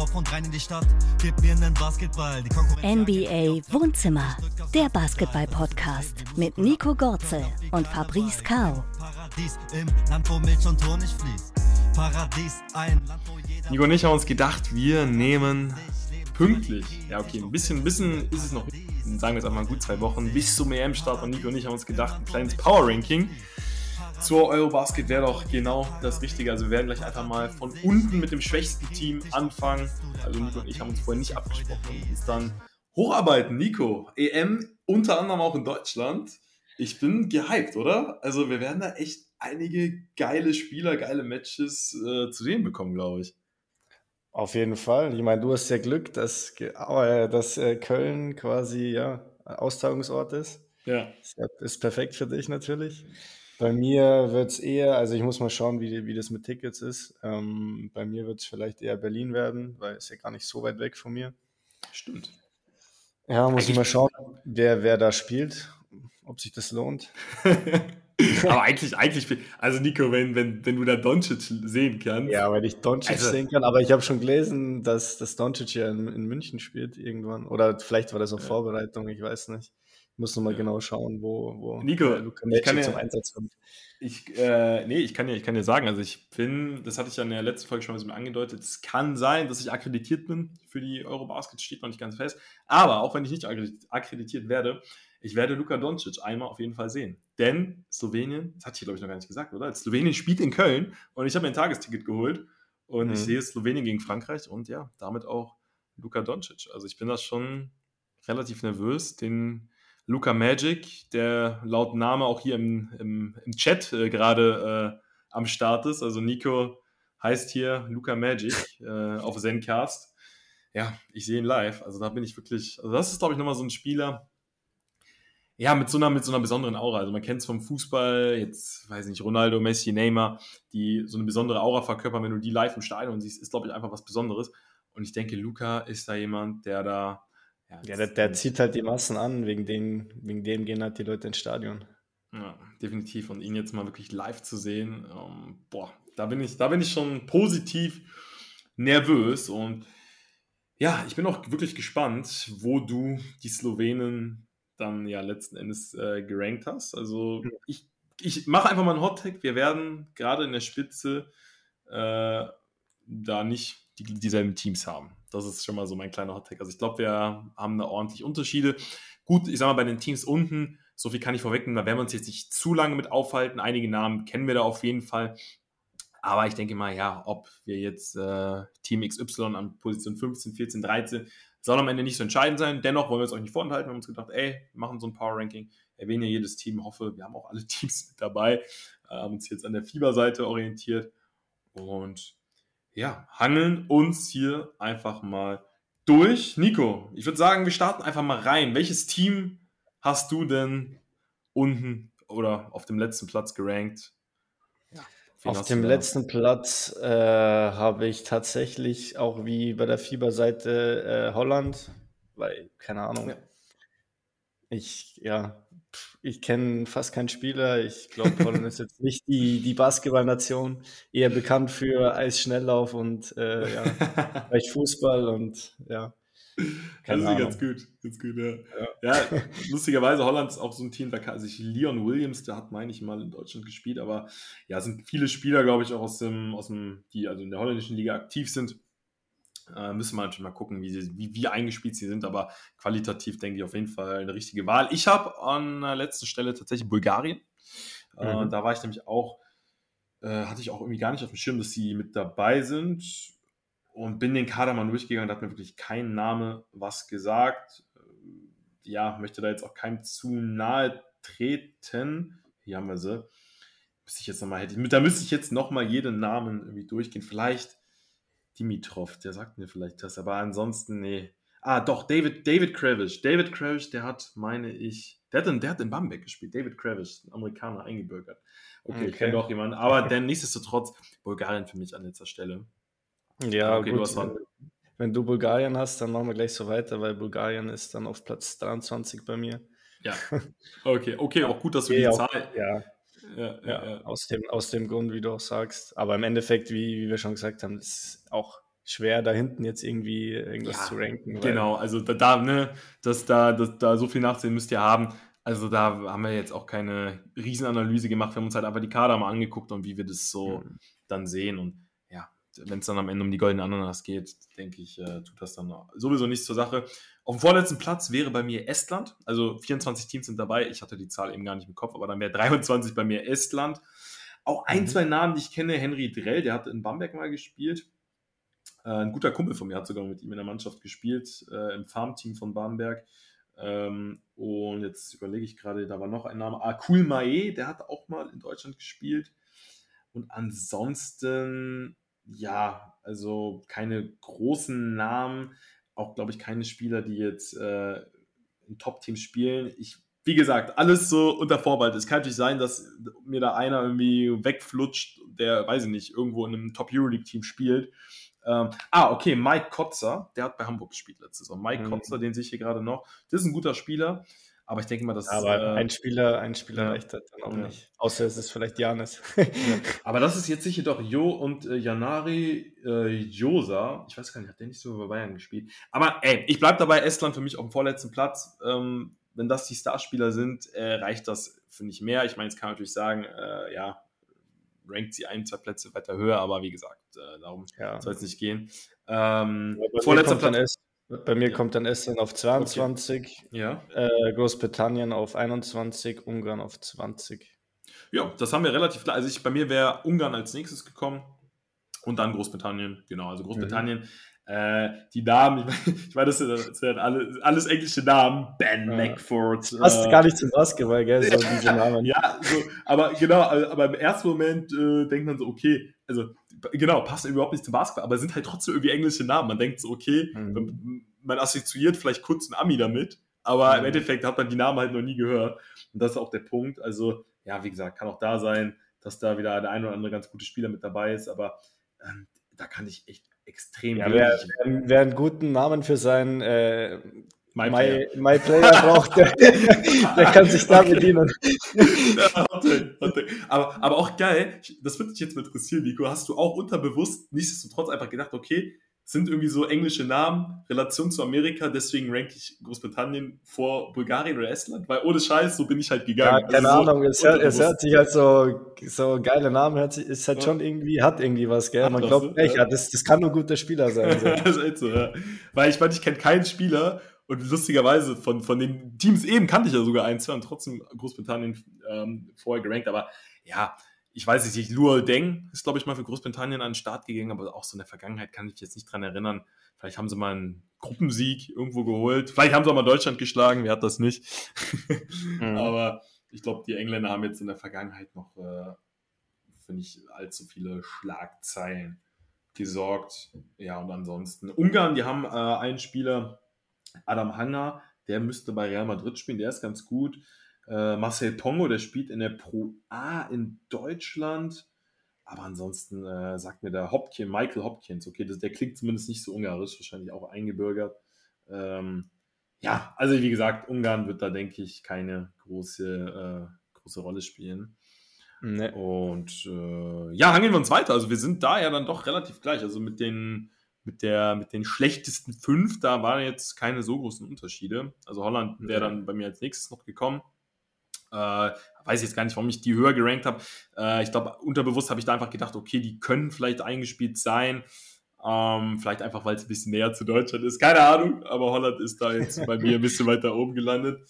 Dorf und rein in die Stadt. Gib mir einen Basketball. NBA Wohnzimmer, der Basketball-Podcast mit Nico Gorzel und Fabrice Kao. Paradies im Land, wo Milch und Honig fließt. Paradies, ein Land, wo jeder. Nico und ich haben uns gedacht, wir nehmen pünktlich, ja okay, ein bisschen, ein bisschen ist es noch, sagen wir jetzt einfach mal gut zwei Wochen, bis zum EM-Start und Nico und ich haben uns gedacht, ein kleines Power-Ranking zur Eurobasket wäre doch genau das Richtige. Also wir werden gleich einfach mal von unten mit dem schwächsten Team anfangen. Also Nico und ich haben uns vorher nicht abgesprochen und uns dann hocharbeiten. Nico, EM unter anderem auch in Deutschland. Ich bin gehypt, oder? Also wir werden da echt einige geile Spieler, geile Matches äh, zu sehen bekommen, glaube ich. Auf jeden Fall. Ich meine, du hast ja Glück, dass, äh, dass äh, Köln quasi ja, Austragungsort ist. Ja. Das ist perfekt für dich natürlich. Bei mir wird es eher, also ich muss mal schauen, wie, wie das mit Tickets ist. Ähm, bei mir wird es vielleicht eher Berlin werden, weil es ja gar nicht so weit weg von mir. Stimmt. Ja, muss ich mal schauen, wer, wer da spielt, ob sich das lohnt. Aber eigentlich, eigentlich, also Nico, wenn, wenn, wenn du da Doncic sehen kannst. Ja, weil ich Doncic Also- sehen kann, aber ich habe schon gelesen, dass das Doncic ja in, in München spielt irgendwann. Oder vielleicht war das auch Vorbereitung, ich weiß nicht. Muss nochmal Ja. genau schauen, wo, wo Nico, Luka ich kann ja- zum Einsatz kommt. Ich, äh, nee, ich kann ja, ich kann ja sagen, also ich bin, das hatte ich ja in der letzten Folge schon mal so ein bisschen angedeutet, es kann sein, dass ich akkreditiert bin für die Eurobasket, steht noch nicht ganz fest. Aber auch wenn ich nicht akkredit- akkreditiert werde, ich werde Luka Doncic einmal auf jeden Fall sehen. Denn Slowenien, das hatte ich glaube ich noch gar nicht gesagt, oder? Slowenien spielt in Köln und ich habe mir ein Tagesticket geholt und Mhm. ich sehe Slowenien gegen Frankreich und ja, damit auch Luka Doncic. Also ich bin da schon relativ nervös, den Luca Magic, der laut Name auch hier im, im, im Chat äh, gerade äh, am Start ist. Also Nico heißt hier Luca Magic äh, auf Zencast. Ja, ich sehe ihn live. Also da bin ich wirklich, also das ist glaube ich nochmal so ein Spieler, ja, mit so einer, mit so einer besonderen Aura. Also man kennt es vom Fußball, jetzt weiß ich nicht, Ronaldo, Messi, Neymar, die so eine besondere Aura verkörpern, wenn du die live im Stadion siehst, ist glaube ich einfach was Besonderes. Und ich denke, Luca ist da jemand, der da Ja, der, der zieht halt die Massen an, wegen, den, wegen dem gehen halt die Leute ins Stadion. Ja, definitiv. Und ihn jetzt mal wirklich live zu sehen, ähm, boah, da bin ich, da bin ich schon positiv nervös. Und ja, ich bin auch wirklich gespannt, wo du die Slowenen dann ja letzten Endes äh, gerankt hast. Also ich, ich mache einfach mal einen Hot-Tag. Wir werden gerade in der Spitze äh, da nicht die, dieselben Teams haben. Das ist schon mal so mein kleiner Hot-Tag. Also ich glaube, wir haben da ordentlich Unterschiede. Gut, ich sag mal, bei den Teams unten, so viel kann ich vorwegnehmen, da werden wir uns jetzt nicht zu lange mit aufhalten. Einige Namen kennen wir da auf jeden Fall. Aber ich denke mal, ja, ob wir jetzt äh, Team XY an Position 15, 14, 13, soll am Ende nicht so entscheidend sein. Dennoch wollen wir es euch nicht vorenthalten. Wir haben uns gedacht, ey, wir machen so ein Power-Ranking, erwähnen ja jedes Team, hoffe, wir haben auch alle Teams mit dabei, äh, haben uns jetzt an der Fieberseite orientiert und ja, hangeln uns hier einfach mal durch. Nico, ich würde sagen, wir starten einfach mal rein. Welches Team hast du denn unten oder auf dem letzten Platz gerankt? Ja, wen Auf dem letzten Platz äh, habe ich tatsächlich auch wie bei der Fieberseite äh, Holland, weil, keine Ahnung, Ja. ich, ja, ich kenne fast keinen Spieler. Ich glaube, Holland ist jetzt nicht die, die Basketballnation, eher bekannt für Eisschnelllauf und äh, ja, vielleicht Fußball und ja. Keine Ahnung. ganz gut, ganz gut, ja. ja. lustigerweise, Holland ist auch so ein Team, da kann sich Leon Williams, der hat, meine ich, mal in Deutschland gespielt, aber ja, es sind viele Spieler, glaube ich, auch aus dem, aus dem, die also in der holländischen Liga aktiv sind. Äh, müssen wir natürlich mal gucken, wie, wie, wie eingespielt sie sind, aber qualitativ denke ich auf jeden Fall eine richtige Wahl. Ich habe an der letzten Stelle tatsächlich Bulgarien. Äh, Mhm. da war ich nämlich auch, äh, hatte ich auch irgendwie gar nicht auf dem Schirm, dass sie mit dabei sind und bin den Kader mal durchgegangen, da hat mir wirklich kein Name was gesagt. Äh, Ja, möchte da jetzt auch keinem zu nahe treten. Hier haben wir sie. Müsste ich jetzt noch mal, hätte, da müsste ich jetzt nochmal jeden Namen irgendwie durchgehen. Vielleicht Dimitrov, der sagt mir vielleicht das, aber ansonsten, nee. Ah, doch, David, David Kravish. David Kravish, der hat, meine ich, der hat in, der hat in Bamberg gespielt. David Kravish, ein Amerikaner, eingebürgert. Okay, ich Okay. kenne doch jemanden. Aber dann nichtsdestotrotz Bulgarien für mich an letzter Stelle. Ja, Okay, du gut. hast dran. Wenn du Bulgarien hast, dann machen wir gleich so weiter, weil Bulgarien ist dann auf Platz 23 bei mir. Ja. Okay, okay, auch gut, dass du die Zahl. Ja, Ja, ja. Aus, dem, aus dem Grund, wie du auch sagst. Aber im Endeffekt, wie, wie wir schon gesagt haben, ist auch schwer, da hinten jetzt irgendwie irgendwas ja, zu ranken. Genau, also da, da ne, dass da, dass da so viel nachsehen müsst ihr haben. Also da haben wir jetzt auch keine Riesenanalyse gemacht. Wir haben uns halt einfach die Kader mal angeguckt und wie wir das so mhm. dann sehen. Und ja, wenn es dann am Ende um die goldene Ananas geht, denke ich, äh, tut das dann sowieso nichts zur Sache. Auf dem vorletzten Platz wäre bei mir Estland. Also 24 Teams sind dabei. Ich hatte die Zahl eben gar nicht im Kopf, aber dann wäre 23 bei mir Estland. Auch ein, mhm. zwei Namen, die ich kenne. Henry Drell, der hat in Bamberg mal gespielt. Äh, ein guter Kumpel von mir hat sogar mit ihm in der Mannschaft gespielt, äh, im Farmteam von Bamberg. Ähm, und jetzt überlege ich gerade, da war noch ein Name. Ah, Kul Mae, der hat auch mal in Deutschland gespielt. Und ansonsten, ja, also keine großen Namen. Auch, glaube ich, keine Spieler, die jetzt äh, in Top-Teams spielen. Ich, wie gesagt, alles so unter Vorbehalt. Es kann natürlich sein, dass mir da einer irgendwie wegflutscht, der, weiß ich nicht, irgendwo in einem Top-Euroleague-Team spielt ähm, ah, okay, Mike Kotzer, der hat bei Hamburg gespielt letzte Saison. Mike mhm. Kotzer, den sehe ich hier gerade noch. Das ist ein guter Spieler, aber ich denke mal, dass. Aber äh, ein Spieler, ein Spieler ja. reicht halt dann auch ja. nicht. Außer es ist vielleicht Janis. ja. Aber das ist jetzt sicher doch Jo und äh, Janari äh, Josa. Ich weiß gar nicht, hat der nicht so bei Bayern gespielt? Aber ey, ich bleibe dabei, Estland für mich auf dem vorletzten Platz. Ähm, wenn das die Starspieler sind, äh, reicht das, finde ich, mehr. Ich meine, jetzt kann man natürlich sagen, äh, ja, rankt sie ein, zwei Plätze weiter höher, aber wie gesagt, äh, darum ja. soll es nicht gehen. Ähm, ja, vorletzter Platz. Bei mir ja. kommt dann Estland auf 22, okay. ja. äh, Großbritannien auf 21, Ungarn auf 20. Ja, das haben wir relativ klar. Also ich, bei mir wäre Ungarn als nächstes gekommen und dann Großbritannien. Genau, also Großbritannien mhm. Äh, die Namen, ich meine, das sind, das sind alles, alles, englische Namen. Ben ja. McFord. Passt äh, gar nicht zum Basketball, gell, so diese Namen. ja, so, aber genau, aber im ersten Moment äh, denkt man so, okay, also genau, passt überhaupt nicht zum Basketball, aber sind halt trotzdem irgendwie englische Namen. Man denkt so, okay, mhm. man assoziiert vielleicht kurz einen Ami damit, aber mhm. im Endeffekt hat man die Namen halt noch nie gehört. Und das ist auch der Punkt. Also, ja, wie gesagt, kann auch da sein, dass da wieder der ein oder andere ganz gute Spieler mit dabei ist, aber ähm, da kann ich echt extrem ja, wer, wer, wer, einen guten Namen für seinen äh, My, My, My, Player braucht, der, der kann sich da okay. bedienen. Ja, aber, aber auch geil, das würde dich jetzt mal interessieren, Nico. Hast du auch unterbewusst nichtsdestotrotz einfach gedacht, okay, sind irgendwie so englische Namen, Relation zu Amerika, deswegen ranke ich Großbritannien vor Bulgarien oder Estland, weil ohne Scheiß, so bin ich halt gegangen. Ja, keine also Ahnung, es, hört, es hört sich halt so, so geile Namen, hört sich, ist halt ja. schon irgendwie, hat irgendwie was, gell? Man glaubt echt, ja. das, das kann nur guter Spieler sein. So. das ist echt so, ja. Weil ich meine, ich kenne keinen Spieler und lustigerweise von, von den Teams eben kannte ich ja sogar ein, zwei und trotzdem Großbritannien ähm, vorher gerankt, aber ja, ich weiß nicht, Luol Deng ist, glaube ich, mal für Großbritannien an den Start gegangen, aber auch so in der Vergangenheit kann ich mich jetzt nicht dran erinnern. Vielleicht haben sie mal einen Gruppensieg irgendwo geholt. Vielleicht haben sie auch mal Deutschland geschlagen, wer hat das nicht? mhm. Aber ich glaube, die Engländer haben jetzt in der Vergangenheit noch äh, für nicht allzu viele Schlagzeilen gesorgt. Ja, und ansonsten Ungarn, die haben äh, einen Spieler, Adam Hanger, der müsste bei Real Madrid spielen, der ist ganz gut. Äh, Marcel Pongo, der spielt in der Pro A in Deutschland. Aber ansonsten äh, sagt mir der Hopkins, Michael Hopkins, okay, das, der klingt zumindest nicht so ungarisch, wahrscheinlich auch eingebürgert. Ähm, ja, also wie gesagt, Ungarn wird da, denke ich, keine große, äh, große Rolle spielen. Nee. Und äh, ja, hangeln wir uns weiter. Also wir sind da ja dann doch relativ gleich. Also mit den, mit der, mit den schlechtesten fünf, da waren jetzt keine so großen Unterschiede. Also Holland wäre dann bei mir als nächstes noch gekommen. Äh, weiß jetzt gar nicht, warum ich die höher gerankt habe. Äh, ich glaube, unterbewusst habe ich da einfach gedacht, okay, die können vielleicht eingespielt sein. Ähm, vielleicht einfach, weil es ein bisschen näher zu Deutschland ist. Keine Ahnung, aber Holland ist da jetzt bei mir ein bisschen weiter oben gelandet.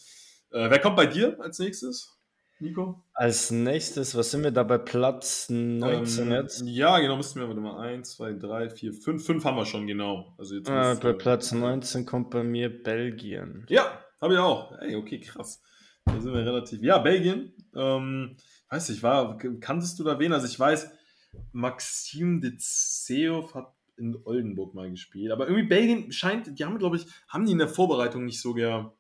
Äh, wer kommt bei dir als nächstes? Nico? Als nächstes, was sind wir da bei Platz 19 ähm, jetzt? Ja, genau, müssten wir, warte mal, 1, 2, 3, 4, 5, 5 haben wir schon, genau. Also jetzt ah, bei Platz 19 kommt bei mir Belgien. Ja, habe ich auch. Ey, okay, krass. Da sind wir relativ. Ja, Belgien. Ähm, weiß nicht, war, kanntest du da wen? Also ich weiß, Maxim de Seov hat in Oldenburg mal gespielt. Aber irgendwie Belgien scheint, die haben, glaube ich, haben die in der Vorbereitung nicht sogar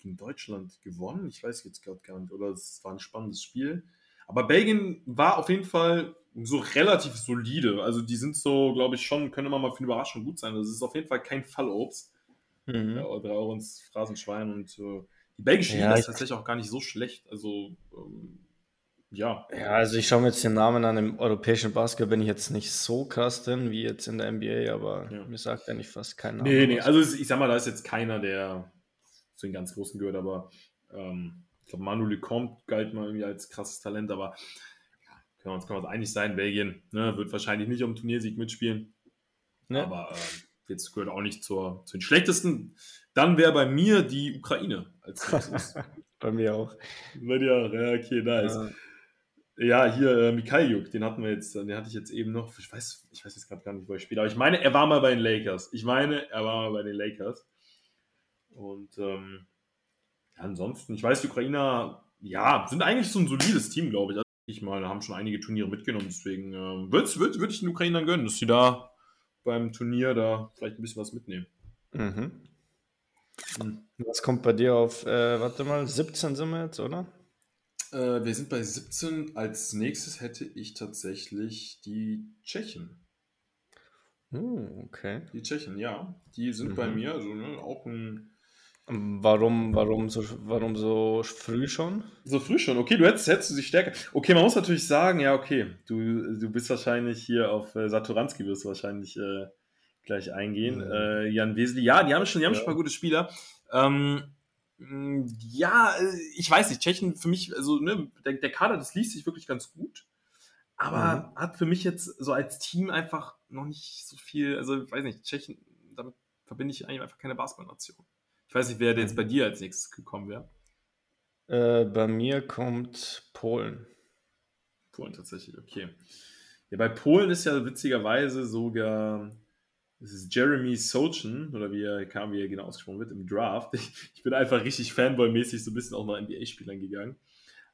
gegen Deutschland gewonnen? Ich weiß jetzt gerade gar nicht. Oder es war ein spannendes Spiel. Aber Belgien war auf jeden Fall so relativ solide. Also die sind so, glaube ich, schon, können immer mal für eine Überraschung gut sein. Das ist auf jeden Fall kein Fallobst. Mhm. Ja, drei Euro ins Phrasenschwein und äh, die belgische Liga ist tatsächlich auch gar nicht so schlecht. Also, ähm, ja. Ja, also ich schaue mir jetzt den Namen an. Im europäischen Basketball bin ich jetzt nicht so krass drin wie jetzt in der NBA, aber Ja. mir sagt eigentlich fast kein Name. Nee, nee, also ich sag mal, da ist jetzt keiner, der zu den ganz Großen gehört, aber ähm, ich glaube, Manu Lecomte galt mal irgendwie als krasses Talent, aber ja, können wir uns, können wir uns einig sein, Belgien ne, wird wahrscheinlich nicht um Turniersieg mitspielen, Ne? aber ähm, jetzt gehört auch nicht zur, zu den schlechtesten. Dann wäre bei mir die Ukraine als nächstes. Bei mir auch. bei dir auch, ja, okay, nice. Ja. Ja, hier äh, Mikhailjuk, den hatten wir jetzt, den hatte ich jetzt eben noch. Ich weiß, ich weiß jetzt gerade gar nicht, wo er spielt, aber ich meine, er war mal bei den Lakers. Ich meine, er war mal bei den Lakers. Und ähm, ja, ansonsten, ich weiß, die Ukrainer, ja, sind eigentlich so ein solides Team, glaube ich. Also, ich mal, haben schon einige Turniere mitgenommen, deswegen ähm, würde würd, würd ich den Ukrainern gönnen, dass sie da beim Turnier da vielleicht ein bisschen was mitnehmen. Mhm. Hm. Was kommt bei dir auf, äh, warte mal, 17 sind wir jetzt, oder? Äh, wir sind bei 17. Als nächstes hätte ich tatsächlich die Tschechen. Uh, okay. Die Tschechen, ja. Die sind Mhm. bei mir, also ne, auch ein. Warum, warum, so, warum so früh schon? So früh schon, okay, du hättest, hättest du sie stärker. Okay, man muss natürlich sagen, ja, okay, du, du bist wahrscheinlich hier auf äh, Saturanski, wirst du wahrscheinlich äh, gleich eingehen. Mhm. Äh, Jan Weseli, ja, die haben schon, die haben Ja. schon ein paar gute Spieler. Ähm, mh, ja, äh, ich weiß nicht, Tschechien für mich, also ne, der, der Kader, das liest sich wirklich ganz gut. Aber hat für mich jetzt so als Team einfach noch nicht so viel, also ich weiß nicht, Tschechien, damit verbinde ich eigentlich einfach keine Basketballnation. Ich weiß nicht, wer jetzt Mhm. bei dir als nächstes gekommen wäre. Äh, bei mir kommt Polen. Polen tatsächlich, okay. Ja, bei Polen ist ja witzigerweise sogar es ist Jeremy Sochin, oder wie er kam, wie er genau ausgesprochen wird, im Draft. Ich, ich bin einfach richtig Fanboy-mäßig so ein bisschen auch nach NBA-Spielern gegangen.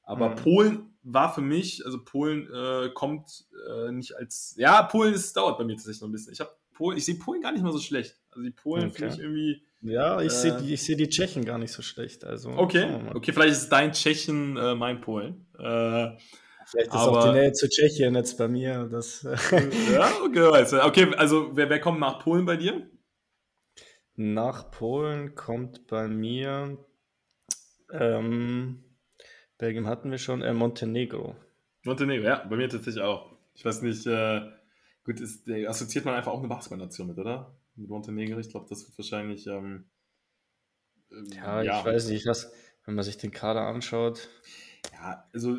Aber Mhm. Polen war für mich, also Polen äh, kommt äh, nicht als. Ja, Polen ist, dauert bei mir tatsächlich noch ein bisschen. Ich, Polen, ich sehe Polen gar nicht mal so schlecht. Also die Polen Okay. finde ich irgendwie. Ja, ich Äh, sehe die, ich seh die Tschechen gar nicht so schlecht. Also, Okay, okay, vielleicht ist dein Tschechen äh, mein Polen. Äh, Vielleicht ist aber- auch die Nähe zu Tschechien jetzt bei mir. Das, ja, okay. Okay, also wer, wer kommt nach Polen bei dir? Nach Polen kommt bei mir ähm, Belgien hatten wir schon, äh, Montenegro. Montenegro, ja, bei mir tatsächlich auch. Ich weiß nicht, äh, gut, ist, der assoziiert man einfach auch eine Basketballnation mit, oder? Mit Montenegro, ich glaube, das wird wahrscheinlich. Ähm, ähm, Ja, ich weiß nicht, was, wenn man sich den Kader anschaut. Ja, also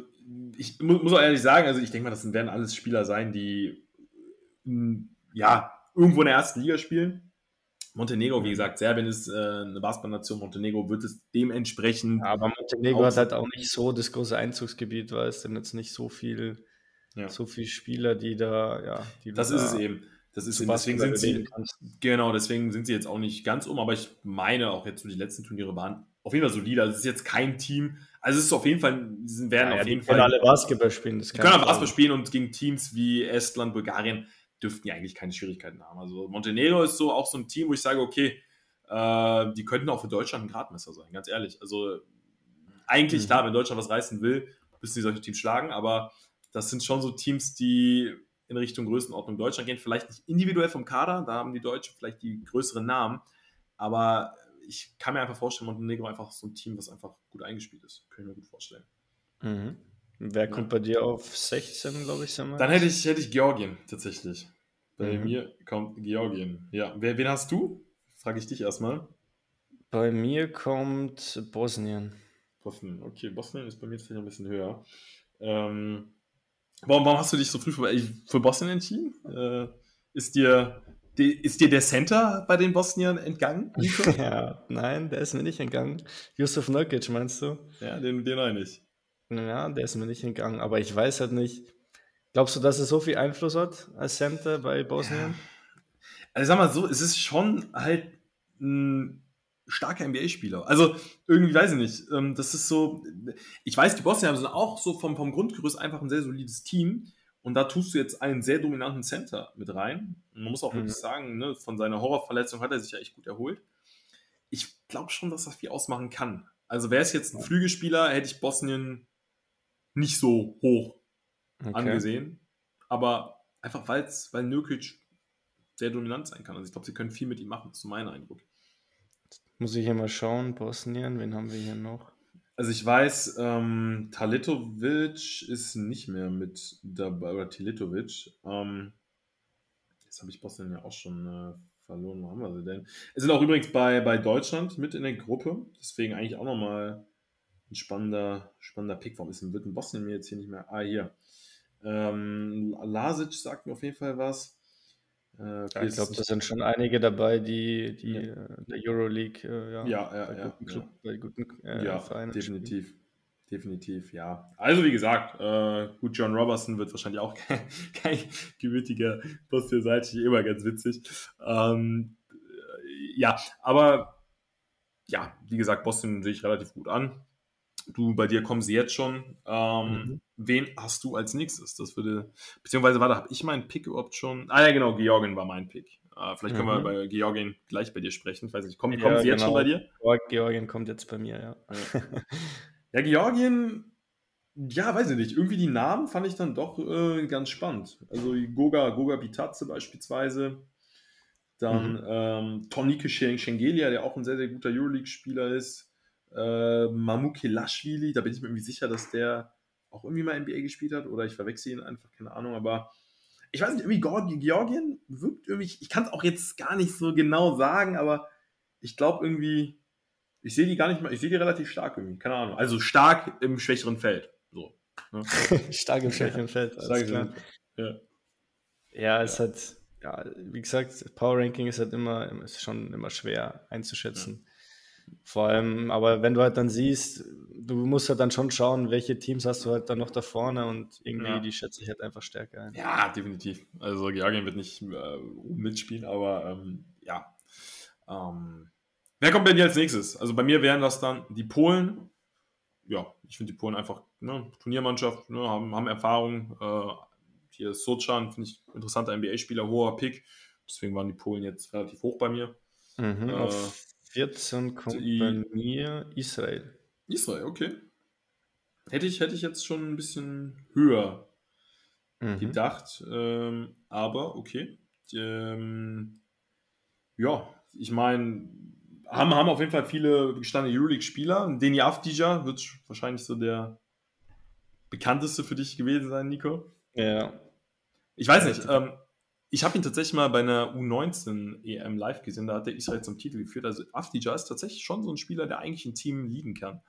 ich mu muss auch ehrlich sagen, also ich denke mal, das werden alles Spieler sein, die mh, ja irgendwo in der ersten Liga spielen. Montenegro, wie gesagt, Serbien ist äh, eine Basketballnation, Montenegro wird es dementsprechend. Ja, aber Montenegro hat halt auch nicht so das große Einzugsgebiet, weil es denn jetzt nicht so viel, Ja. so viel Spieler, die da, ja, die Das ist da es eben. Das ist. Deswegen sind sie, kannst. Genau, deswegen sind sie jetzt auch nicht ganz um, aber ich meine auch jetzt so die letzten Turniere waren auf jeden Fall solide. Also es ist jetzt kein Team, also es ist auf jeden Fall, sie werden Ja, auf die jeden können Fall, alle Basketball spielen. Das die kann können auch Basketball spielen und gegen Teams wie Estland, Bulgarien dürften ja eigentlich keine Schwierigkeiten haben. Also Montenegro ist so auch so ein Team, wo ich sage, okay, äh, die könnten auch für Deutschland ein Gradmesser sein, ganz ehrlich. Also eigentlich Mhm. klar, wenn Deutschland was reißen will, müssen sie solche Teams schlagen, aber das sind schon so Teams, die in Richtung Größenordnung Deutschland gehen. Vielleicht nicht individuell vom Kader, da haben die Deutschen vielleicht die größeren Namen, aber ich kann mir einfach vorstellen, Montenegro einfach so ein Team, was einfach gut eingespielt ist. Kann ich mir gut vorstellen. Mhm. Wer kommt bei dir auf 16, glaube ich, Dann hätte ich, hätte ich Georgien tatsächlich. Bei Mhm. mir kommt Georgien. Ja, wer, wen hast du? Frage ich dich erstmal. Bei mir kommt Bosnien. Bosnien. Okay, Bosnien ist bei mir tatsächlich ein bisschen höher. Ähm, warum, warum hast du dich so früh für, für Bosnien entschieden? Äh, ist, dir, die, ist dir der Center bei den Bosniern entgangen? Ja, nein, der ist mir nicht entgangen. Yusuf Nurkic, meinst du? ja, den, den auch nicht. Ja, der ist mir nicht entgangen, aber ich weiß halt nicht. Glaubst du, dass er so viel Einfluss hat als Center bei Bosnien? Also sag mal so, es ist schon halt ein starker NBA-Spieler. Also irgendwie weiß ich nicht. ähm, Das ist so, ich weiß, die Bosnier sind auch so vom, vom Grundgerüst einfach ein sehr solides Team. Und da tust du jetzt einen sehr dominanten Center mit rein. Und man muss auch Mhm. wirklich sagen, ne, von seiner Horrorverletzung hat er sich ja echt gut erholt. Ich glaube schon, dass das viel ausmachen kann. Also wäre es jetzt ein Flügelspieler, hätte ich Bosnien nicht so hoch Okay. angesehen. Aber einfach weil's, weil Nurkic sehr dominant sein kann. Also ich glaube, sie können viel mit ihm machen, das ist so mein Eindruck. Muss ich hier mal schauen, Bosnien, wen haben wir hier noch? Also ich weiß, ähm, Talitovic ist nicht mehr mit dabei, oder Tilitovic. Ähm, jetzt habe ich Bosnien ja auch schon äh, verloren. Wo haben wir sie denn? Es sind auch übrigens bei, bei Deutschland mit in der Gruppe. Deswegen eigentlich auch nochmal ein spannender, spannender Pick. Warum ist denn, wird ein Bosnien mir jetzt hier nicht mehr? Ah, hier. Ähm, Lasic sagt mir auf jeden Fall was. Äh, ja, ich glaube, da sind schon einige dabei, die, die ja. Äh, der Euroleague äh, ja, ja, ja, bei ja, guten, Club, bei guten äh, ja, Vereinen definitiv. Spielen. Definitiv, ja. Also wie gesagt, äh, gut, John Robertson wird wahrscheinlich auch kein, kein gewürdiger Post der Seite, immer ganz witzig. Ähm, ja, aber ja, wie gesagt, Boston sehe ich relativ gut an. Du, bei dir kommen sie jetzt schon. Ähm, mhm. Wen hast du als nächstes? Das würde, beziehungsweise, warte, habe ich meinen Pick überhaupt schon? Ah ja, genau, Georgien war mein Pick. Äh, vielleicht können mhm. wir bei Georgien gleich bei dir sprechen. Ich weiß nicht, kommt, ja, kommt sie genau. jetzt schon bei dir? Georgien kommt jetzt bei mir, ja. Ja, Georgien, ja, weiß ich nicht. Irgendwie die Namen fand ich dann doch äh, ganz spannend. Also Goga, Goga Bitatze beispielsweise. Dann mhm. ähm, Tonike Schengelia, der auch ein sehr, sehr guter Euroleague-Spieler ist äh, Mamu Kelashvili, da bin ich mir irgendwie sicher, dass der auch irgendwie mal NBA gespielt hat oder ich verwechsel ihn einfach, keine Ahnung, aber ich weiß nicht, irgendwie Georgien wirkt irgendwie, ich kann es auch jetzt gar nicht so genau sagen, aber ich glaube irgendwie, ich sehe die gar nicht mal, ich sehe die relativ stark irgendwie, keine Ahnung. Also stark im schwächeren Feld. So. Ne? stark im schwächeren Feld. Stark klar. Ja. ja, es hat, ja, wie gesagt, Power Ranking ist halt immer, ist schon immer schwer einzuschätzen. Ja. Vor allem, aber wenn du halt dann siehst, du musst halt dann schon schauen, welche Teams hast du halt dann noch da vorne und irgendwie, ja. die schätze ich halt einfach stärker ein. Ja, definitiv. Also Georgien wird nicht äh, mitspielen, aber ähm, ja. Ähm, wer kommt denn hier als nächstes? Also bei mir wären das dann die Polen. Ja, ich finde die Polen einfach ne, Turniermannschaft, ne, haben, haben Erfahrung. Äh, hier ist Sochan, finde ich interessanter NBA-Spieler, hoher Pick. Deswegen waren die Polen jetzt relativ hoch bei mir. Mhm, äh, 14 kommt die, bei mir Israel. Israel, okay. Hätte ich, hätte ich jetzt schon ein bisschen höher mhm. gedacht, ähm, aber okay. Ähm, ja, ich meine, haben, haben auf jeden Fall viele gestandene Euroleague-Spieler. Deni Avdija wird wahrscheinlich so der bekannteste für dich gewesen sein, Nico. Ja. Ich weiß nicht, ähm, ich habe ihn tatsächlich mal bei einer U19 EM live gesehen, da hat der Israel zum Titel geführt. Also Afdija ist tatsächlich schon so ein Spieler, der eigentlich ein Team leaden kann.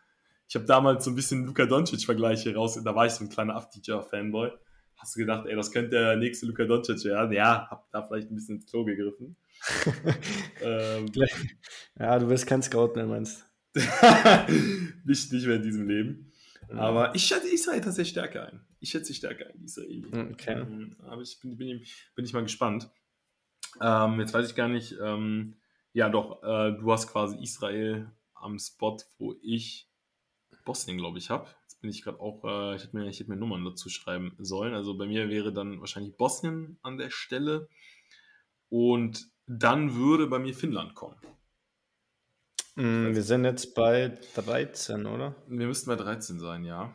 Ich habe damals so ein bisschen Luka Doncic-Vergleiche raus, da war ich so ein kleiner Afdija-Fanboy. Hast du gedacht, ey, das könnte der nächste Luka Doncic werden? Ja, hab da vielleicht ein bisschen ins Klo gegriffen. ähm, ja, du wirst kein Scout mehr, meinst nicht, nicht mehr in diesem Leben. Aber ich schätze Israel tatsächlich stärker ein. Ich schätze die Stärke ein, Israel. Hm, okay. Ähm, aber ich bin, bin, bin ich mal gespannt. Ähm, jetzt weiß ich gar nicht. Ähm, ja, doch, äh, du hast quasi Israel am Spot, wo ich Bosnien, glaube ich, habe. Jetzt bin ich gerade auch, äh, ich hätte mir, ich mir Nummern dazu schreiben sollen. Also bei mir wäre dann wahrscheinlich Bosnien an der Stelle. Und dann würde bei mir Finnland kommen. Mm, wir sind jetzt bei 13, oder? Wir müssten bei 13 sein, ja.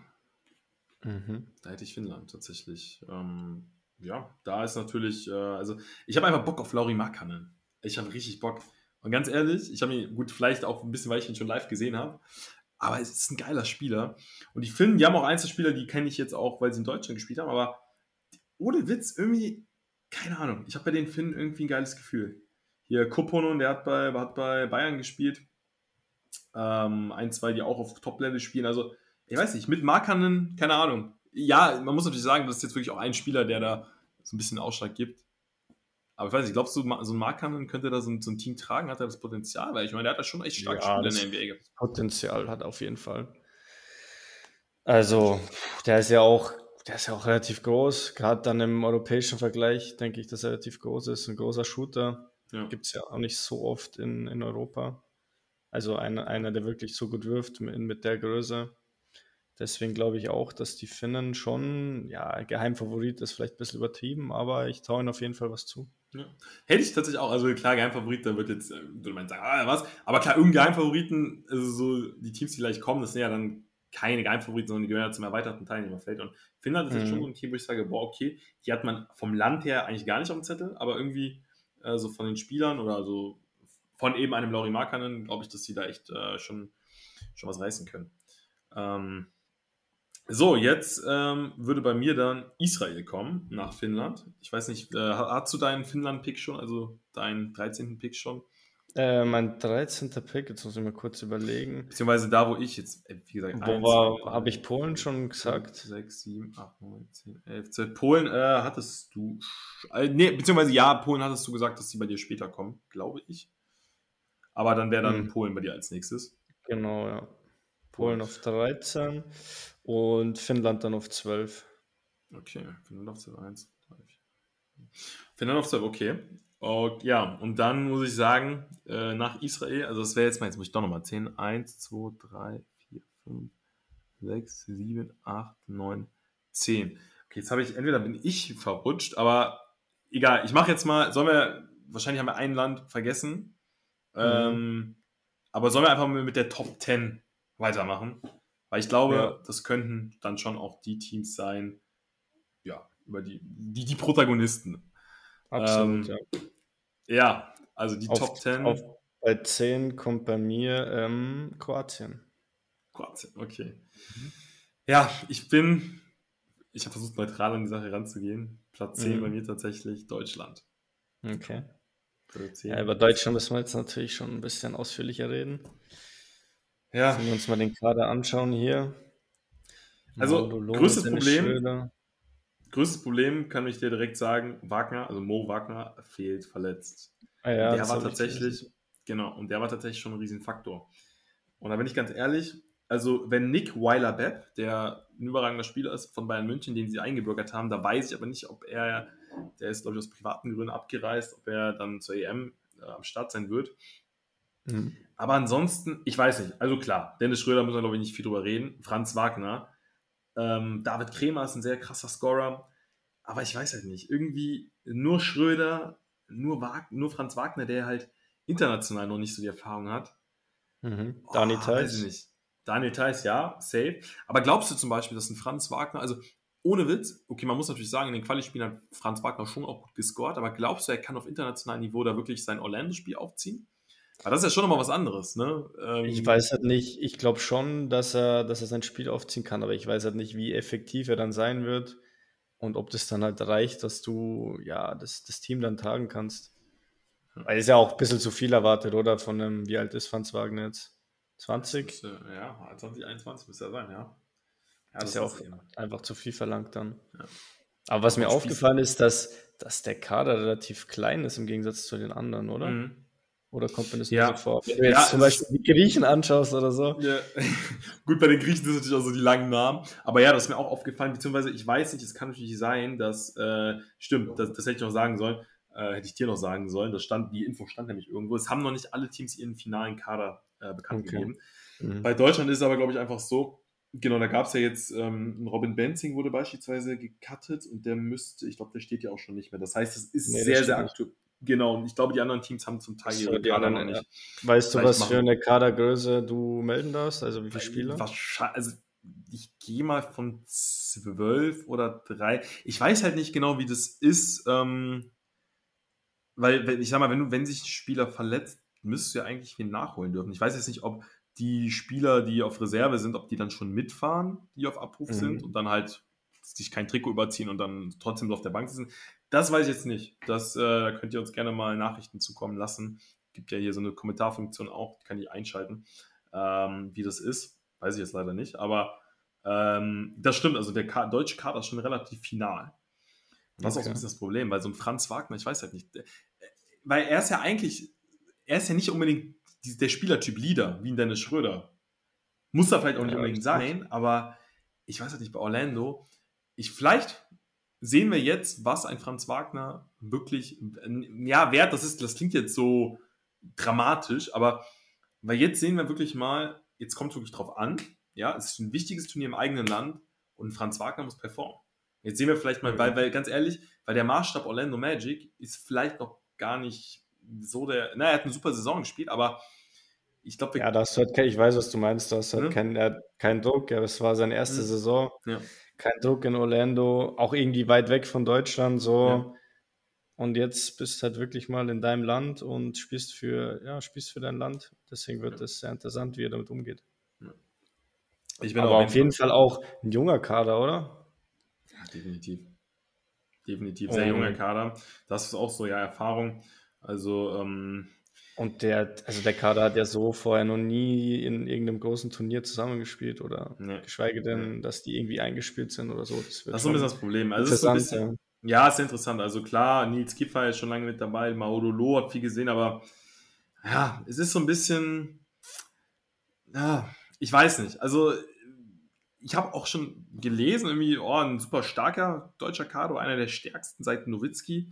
Mhm. Da hätte ich Finnland tatsächlich. Ähm, ja, da ist natürlich, äh, also ich habe einfach Bock auf Lauri Markkanen. Ich habe richtig Bock. Und ganz ehrlich, ich habe ihn, gut, vielleicht auch ein bisschen, weil ich ihn schon live gesehen habe, aber es ist ein geiler Spieler. Und die Finnen, die haben auch Einzelspieler, die kenne ich jetzt auch, weil sie in Deutschland gespielt haben, aber ohne Witz, irgendwie, keine Ahnung, ich habe bei den Finnen irgendwie ein geiles Gefühl. Hier Koponon, der hat bei, hat bei Bayern gespielt. Ähm, ein, zwei, die auch auf Top-Level spielen. Also, ich weiß nicht, mit Markanen, keine Ahnung. Ja, man muss natürlich sagen, das ist jetzt wirklich auch ein Spieler, der da so ein bisschen Ausschlag gibt. Aber ich weiß nicht, glaubst du, so ein Markanen könnte da so ein, so ein, Team tragen? Hat er das Potenzial? Weil ich meine, der hat da schon echt starke ja, Spieler in der NBA gehabt. Potenzial hat auf jeden Fall. Also, der ist ja auch, der ist ja auch relativ groß. Gerade dann im europäischen Vergleich denke ich, dass er relativ groß ist. Ein großer Shooter. Ja. Gibt es ja auch nicht so oft in, in Europa. Also einer, einer, der wirklich so gut wirft mit, mit der Größe. Deswegen glaube ich auch, dass die Finnen schon, ja, Geheimfavorit ist vielleicht ein bisschen übertrieben, aber ich traue ihnen auf jeden Fall was zu. Ja. Hätte ich tatsächlich auch, also klar, Geheimfavorit, da wird jetzt, äh, würde man sagen, ah, was, aber klar, irgendein Geheimfavoriten, also so die Teams, die gleich kommen, das sind ja dann keine Geheimfavoriten, sondern die gehören ja zum erweiterten Teilnehmerfeld. Und Finnland ist mhm. jetzt schon so ein Team, wo ich sage, boah, okay, die hat man vom Land her eigentlich gar nicht auf dem Zettel, aber irgendwie äh, so von den Spielern oder so von eben einem Lauri Markkanen, glaube ich, dass sie da echt äh, schon, schon was reißen können. Ähm, so, jetzt ähm, würde bei mir dann Israel kommen nach Finnland. Ich weiß nicht, äh, hast du deinen Finnland-Pick schon, also deinen 13. Pick schon? Äh, mein 13. Pick, jetzt muss ich mal kurz überlegen. Beziehungsweise da, wo ich jetzt, äh, wie gesagt, wo habe ich Polen schon gesagt? 6, 7, 8, 9, 10, 11, 12. Polen äh, hattest du, äh, nee, beziehungsweise ja, Polen hattest du gesagt, dass die bei dir später kommen, glaube ich. Aber dann wäre dann hm. Polen bei dir als nächstes. Genau, ja. Polen auf 13 und Finnland dann auf 12. Okay, Finnland auf 12, 1, 3, 4. Finnland auf 12, okay. Und, ja, und dann muss ich sagen, äh, nach Israel, also das wäre jetzt mal, jetzt muss ich doch nochmal 10, 1, 2, 3, 4, 5, 6, 7, 8, 9, 10. Okay, jetzt habe ich, entweder bin ich verrutscht, aber egal, ich mache jetzt mal, sollen wir, wahrscheinlich haben wir ein Land vergessen, mhm. ähm, aber sollen wir einfach mal mit der Top 10 weitermachen? Weil ich glaube, ja. das könnten dann schon auch die Teams sein, ja, über die, die, die Protagonisten. Absolut, ähm, ja. Ja, also die auf, Top 10. Auf, bei 10 kommt bei mir ähm, Kroatien. Kroatien, okay. Mhm. Ja, ich bin, ich habe versucht, neutral an die Sache ranzugehen. Platz 10 mhm. bei mir tatsächlich Deutschland. Okay. Ja, über Deutschland müssen wir jetzt natürlich schon ein bisschen ausführlicher reden. Ja. Wenn wir uns mal den Kader anschauen hier. Also, größtes Problem, größtes Problem kann ich dir direkt sagen, Wagner, also Mo Wagner fehlt verletzt. Ah ja, der war tatsächlich, genau, und der war tatsächlich schon ein Riesenfaktor. Und da bin ich ganz ehrlich, also wenn Nick Weiler-Bepp, der ein überragender Spieler ist von Bayern München, den sie eingebürgert haben, da weiß ich aber nicht, ob er, der ist glaube ich aus privaten Gründen abgereist, ob er dann zur EM äh, am Start sein wird. Mhm. Aber ansonsten, ich weiß nicht. Also klar, Dennis Schröder muss man glaube ich nicht viel drüber reden. Franz Wagner. Ähm, David Kremer ist ein sehr krasser Scorer. Aber ich weiß halt nicht. Irgendwie nur Schröder, nur, Wag nur Franz Wagner, der halt international noch nicht so die Erfahrung hat. Mhm. Daniel oh, Theiss. Weiß ich nicht. Daniel Theiss, ja, safe. Aber glaubst du zum Beispiel, dass ein Franz Wagner, also ohne Witz, okay, man muss natürlich sagen, in den Quali-Spielen hat Franz Wagner schon auch gut gescored, aber glaubst du, er kann auf internationalem Niveau da wirklich sein Orlando-Spiel aufziehen? Aber das ist ja schon nochmal was anderes, ne? Ähm, ich weiß halt nicht, ich glaube schon, dass er, dass er sein Spiel aufziehen kann, aber ich weiß halt nicht, wie effektiv er dann sein wird und ob das dann halt reicht, dass du ja das, das Team dann tragen kannst. Weil ist ja auch ein bisschen zu viel erwartet, oder? Von einem, wie alt ist Franz Wagner jetzt? 20? Müsste, ja, 2021 müsste er sein, ja. ja das, ist ja auch einfach zu viel verlangt dann. Ja. Aber was mir aufgefallen ist, dass, dass der Kader relativ klein ist im Gegensatz zu den anderen, oder? Mhm. Oder kommt mir das ja. so vor? Wenn du jetzt ja, zum Beispiel die Griechen anschaust oder so. Ja. Gut, bei den Griechen sind natürlich auch so die langen Namen. Aber ja, das ist mir auch aufgefallen, beziehungsweise ich weiß nicht, es kann natürlich sein, dass, äh, stimmt, das, das, hätte ich noch sagen sollen, äh, hätte ich dir noch sagen sollen, das stand, die Info stand nämlich irgendwo. Es haben noch nicht alle Teams ihren finalen Kader äh, bekannt okay. gegeben. Mhm. Bei Deutschland ist es aber, glaube ich, einfach so, Genau, da gab es ja jetzt, ähm, Robin Benzing wurde beispielsweise gecuttet und der müsste, ich glaube, der steht ja auch schon nicht mehr. Das heißt, es ist nee, sehr, sehr aktuell. Genau, und ich glaube, die anderen Teams haben zum Teil so, ihre Kader noch nicht. Weißt du, was machen. für eine Kadergröße du melden darfst? Also wie viele Spieler? Wahrscheinlich, also ich gehe mal von zwölf oder drei. Ich weiß halt nicht genau, wie das ist, ähm, weil, ich sag mal, wenn, du, wenn sich ein Spieler verletzt, müsstest du ja eigentlich wen nachholen dürfen. Ich weiß jetzt nicht, ob die Spieler, die auf Reserve sind, ob die dann schon mitfahren, die auf Abruf mhm. sind und dann halt sich kein Trikot überziehen und dann trotzdem auf der Bank sitzen. Das weiß ich jetzt nicht. Das äh, könnt ihr uns gerne mal Nachrichten zukommen lassen. Gibt ja hier so eine Kommentarfunktion auch, die kann ich einschalten, ähm, wie das ist. Weiß ich jetzt leider nicht, aber ähm, das stimmt. Also der Ka deutsche Kader ist schon relativ final. Das okay. ist auch so ein bisschen das Problem, weil so ein Franz Wagner, ich weiß halt nicht, weil er ist ja eigentlich, er ist ja nicht unbedingt der Spielertyp Leader, wie ein Dennis Schröder. Muss er vielleicht auch nicht ja, unbedingt sein, aber ich weiß halt nicht, bei Orlando, ich vielleicht sehen wir jetzt, was ein Franz Wagner wirklich, ja, wert, das ist, das klingt jetzt so dramatisch, aber weil jetzt sehen wir wirklich mal, jetzt kommt es wirklich drauf an, ja, es ist ein wichtiges Turnier im eigenen Land und Franz Wagner muss performen. Jetzt sehen wir vielleicht mal, weil, weil ganz ehrlich, weil der Maßstab Orlando Magic ist vielleicht noch gar nicht so der, na, er hat eine super Saison gespielt, aber ich glaube, ja, das hat, ich weiß, was du meinst, das hat ne? keinen kein Druck, ja, es war seine erste mhm. Saison. Ja kein Druck in Orlando, auch irgendwie weit weg von Deutschland, so. Ja. Und jetzt bist du halt wirklich mal in deinem Land und spielst für, ja, spielst für dein Land. Deswegen wird es sehr interessant, wie er damit umgeht. Ich bin Aber auf jeden Fall auch ein junger Kader, oder? Ja, definitiv. Definitiv. Sehr junger Und, Kader. Das ist auch so, ja, Erfahrung. Also, ähm, und der, also der Kader hat ja so vorher noch nie in irgendeinem großen Turnier zusammengespielt oder ne. geschweige denn, dass die irgendwie eingespielt sind oder so. Das Das ist so ein bisschen das Problem. Also, ist so ein bisschen, Ja. ja, ist interessant. Also, klar, Nils Kiefer ist schon lange mit dabei, Maudolo hat viel gesehen, aber ja, es ist so ein bisschen, ja, ich weiß nicht. Also, ich habe auch schon gelesen, irgendwie, oh, ein super starker deutscher Kader, einer der stärksten seit Nowitzki.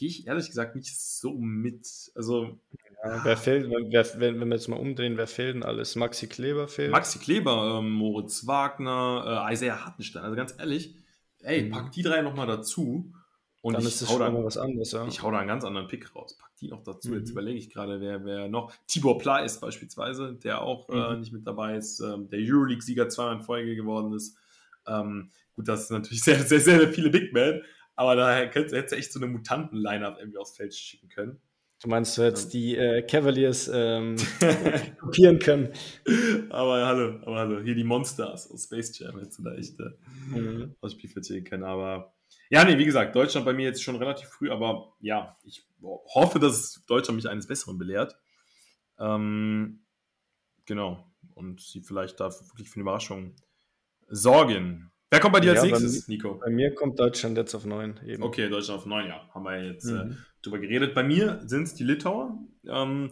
Gehe ich ehrlich gesagt nicht so mit. Also, Ja, wer fehlt, wer, wenn, wenn wir jetzt mal umdrehen, wer fehlt denn alles? Maxi Kleber fehlt. Maxi Kleber, ähm, Moritz Wagner, äh, Isaiah Hartenstein. Also ganz ehrlich, ey, Mhm. pack die drei nochmal dazu. Und dann ich ist es hau schon da, mal was anderes, ja. ich hau da einen ganz anderen Pick raus. Pack die noch dazu. Jetzt Mhm. überlege ich gerade, wer, wer noch. Tibor Pleiss beispielsweise, der auch äh, Mhm. nicht mit dabei ist, ähm, der Euroleague-Sieger zweimal in Folge geworden ist. Ähm, gut, das sind natürlich sehr, sehr, sehr viele Big Men, aber da hättest du echt so eine Mutanten-Line-Up irgendwie aufs Feld schicken können. Du meinst, du hättest die äh, Cavaliers ähm, kopieren können. aber hallo, aber hallo, hier die Monsters aus Space Jam hättest du da echt äh, Mhm. aus Spielfeld sehen können. Aber ja, nee, wie gesagt, Deutschland bei mir jetzt schon relativ früh, aber ja, ich hoffe, dass Deutschland mich eines Besseren belehrt. Ähm, genau. Und sie vielleicht da wirklich für eine Überraschung sorgen. Wer kommt bei dir als Ja, bei nächstes, Nico? Bei mir kommt Deutschland jetzt auf 9 eben. Okay, Deutschland auf 9, ja. Haben wir jetzt äh, Mhm. drüber geredet. Bei mir sind es die Litauer. Ähm,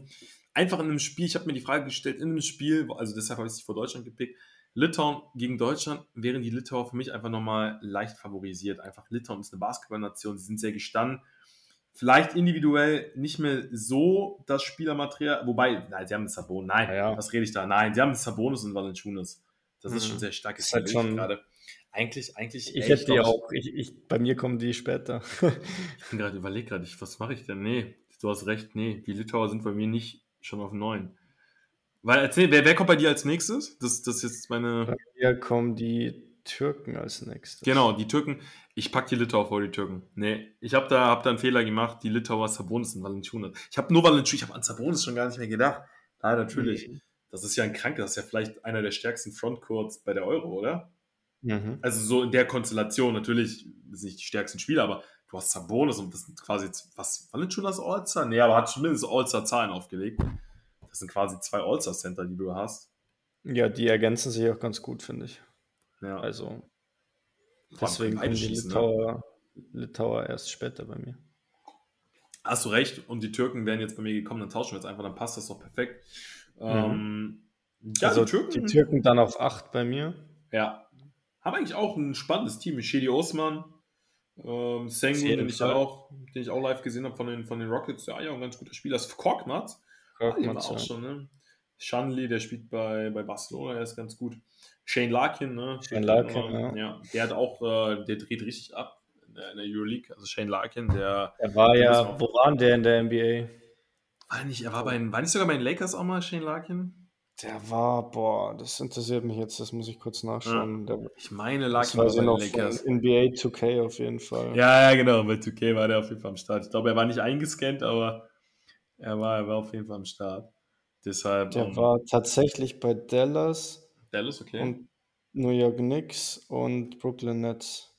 einfach in einem Spiel, ich habe mir die Frage gestellt, in einem Spiel, also deshalb habe ich es vor Deutschland gepickt, Litauen gegen Deutschland wären die Litauer für mich einfach nochmal leicht favorisiert. Einfach Litauen ist eine Basketballnation, sie sind sehr gestanden. Vielleicht individuell nicht mehr so das Spielermaterial, wobei, nein, sie haben das Sabon, nein, Ja, ja. was rede ich da? Nein, sie haben das Sabonis und Valanciunas. Das ist Mhm. schon sehr starkes Ist halt schon- gerade. Eigentlich, eigentlich. Ich ey, hätte die auch. Ich, ich, bei mir kommen die später. Ich bin gerade überlegt gerade, was mache ich denn? Nee, du hast recht, nee, die Litauer sind bei mir nicht schon auf 9. Weil, erzähl, wer, wer kommt bei dir als nächstes? Das, das ist jetzt meine. bei mir kommen die Türken als nächstes. Genau, die Türken. Ich pack die Litauer vor die Türken. Nee, ich habe da, hab da einen Fehler gemacht. Die Litauer Sabonis und Valanciunas. Ich habe nur Valanciunas, ich habe an Sabonis schon gar nicht mehr gedacht. Nein, natürlich. Mhm. Das ist ja ein Kranker, das ist ja vielleicht einer der stärksten Frontcourts bei der Euro, oder? Mhm. Also so in der Konstellation, natürlich sind nicht die stärksten Spieler, aber du hast Sabonis und das sind quasi, was, Valanciunas All-Star? Nee, aber hat zumindest All-Star-Zahlen aufgelegt. Das sind quasi zwei All-Star-Center, die du hast. Ja, die ergänzen sich auch ganz gut, finde ich. Ja. Also deswegen kommen die ne? Litauer, Litauer erst später bei mir. Hast du recht. Und die Türken wären jetzt bei mir gekommen, dann tauschen wir jetzt einfach, dann passt das doch perfekt. Ähm, ja, also die Türken, die Türken dann auf 8 bei mir. ja, haben eigentlich auch ein spannendes Team. Shedi Osman, ähm, Sengun, den ich auch, den ich auch live gesehen habe von den, von den Rockets. Ja, ja, ein ganz guter Spieler. Das. Ah, Korkmaz, wir auch ja. schon, ne? Shanley, der spielt bei, bei Barcelona, der ist ganz gut. Shane Larkin, ne? Shane Larkin, Ähm, ja. Der hat auch, äh, der dreht richtig ab in der, in der Euroleague. Also Shane Larkin, der Er war ja, wo war denn der in der NBA? war nicht, er war bei war nicht sogar bei den Lakers auch mal, Shane Larkin? Der war, boah, das interessiert mich jetzt, das muss ich kurz nachschauen. Der, Ich meine, das Larkin war noch Lakers. NBA 2K auf jeden Fall. Ja, ja, genau, bei 2K war der auf jeden Fall am Start. Ich glaube, er war nicht eingescannt, aber er war, er war auf jeden Fall am Start. Deshalb, Der ähm, war tatsächlich bei Dallas Dallas, okay. und New York Knicks und Brooklyn Nets.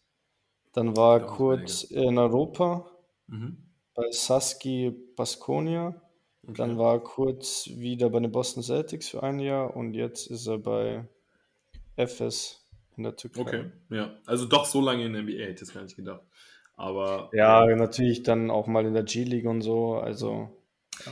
Dann war er Ja, kurz in Europa mhm. bei Saski Baskonia. Okay. Dann war er kurz wieder bei den Boston Celtics für ein Jahr und jetzt ist er bei FS in der Türkei. Okay, ja. Also doch so lange in der NBA, hätte ich jetzt gar nicht gedacht. Aber Ja, natürlich dann auch mal in der G-League und so. Also,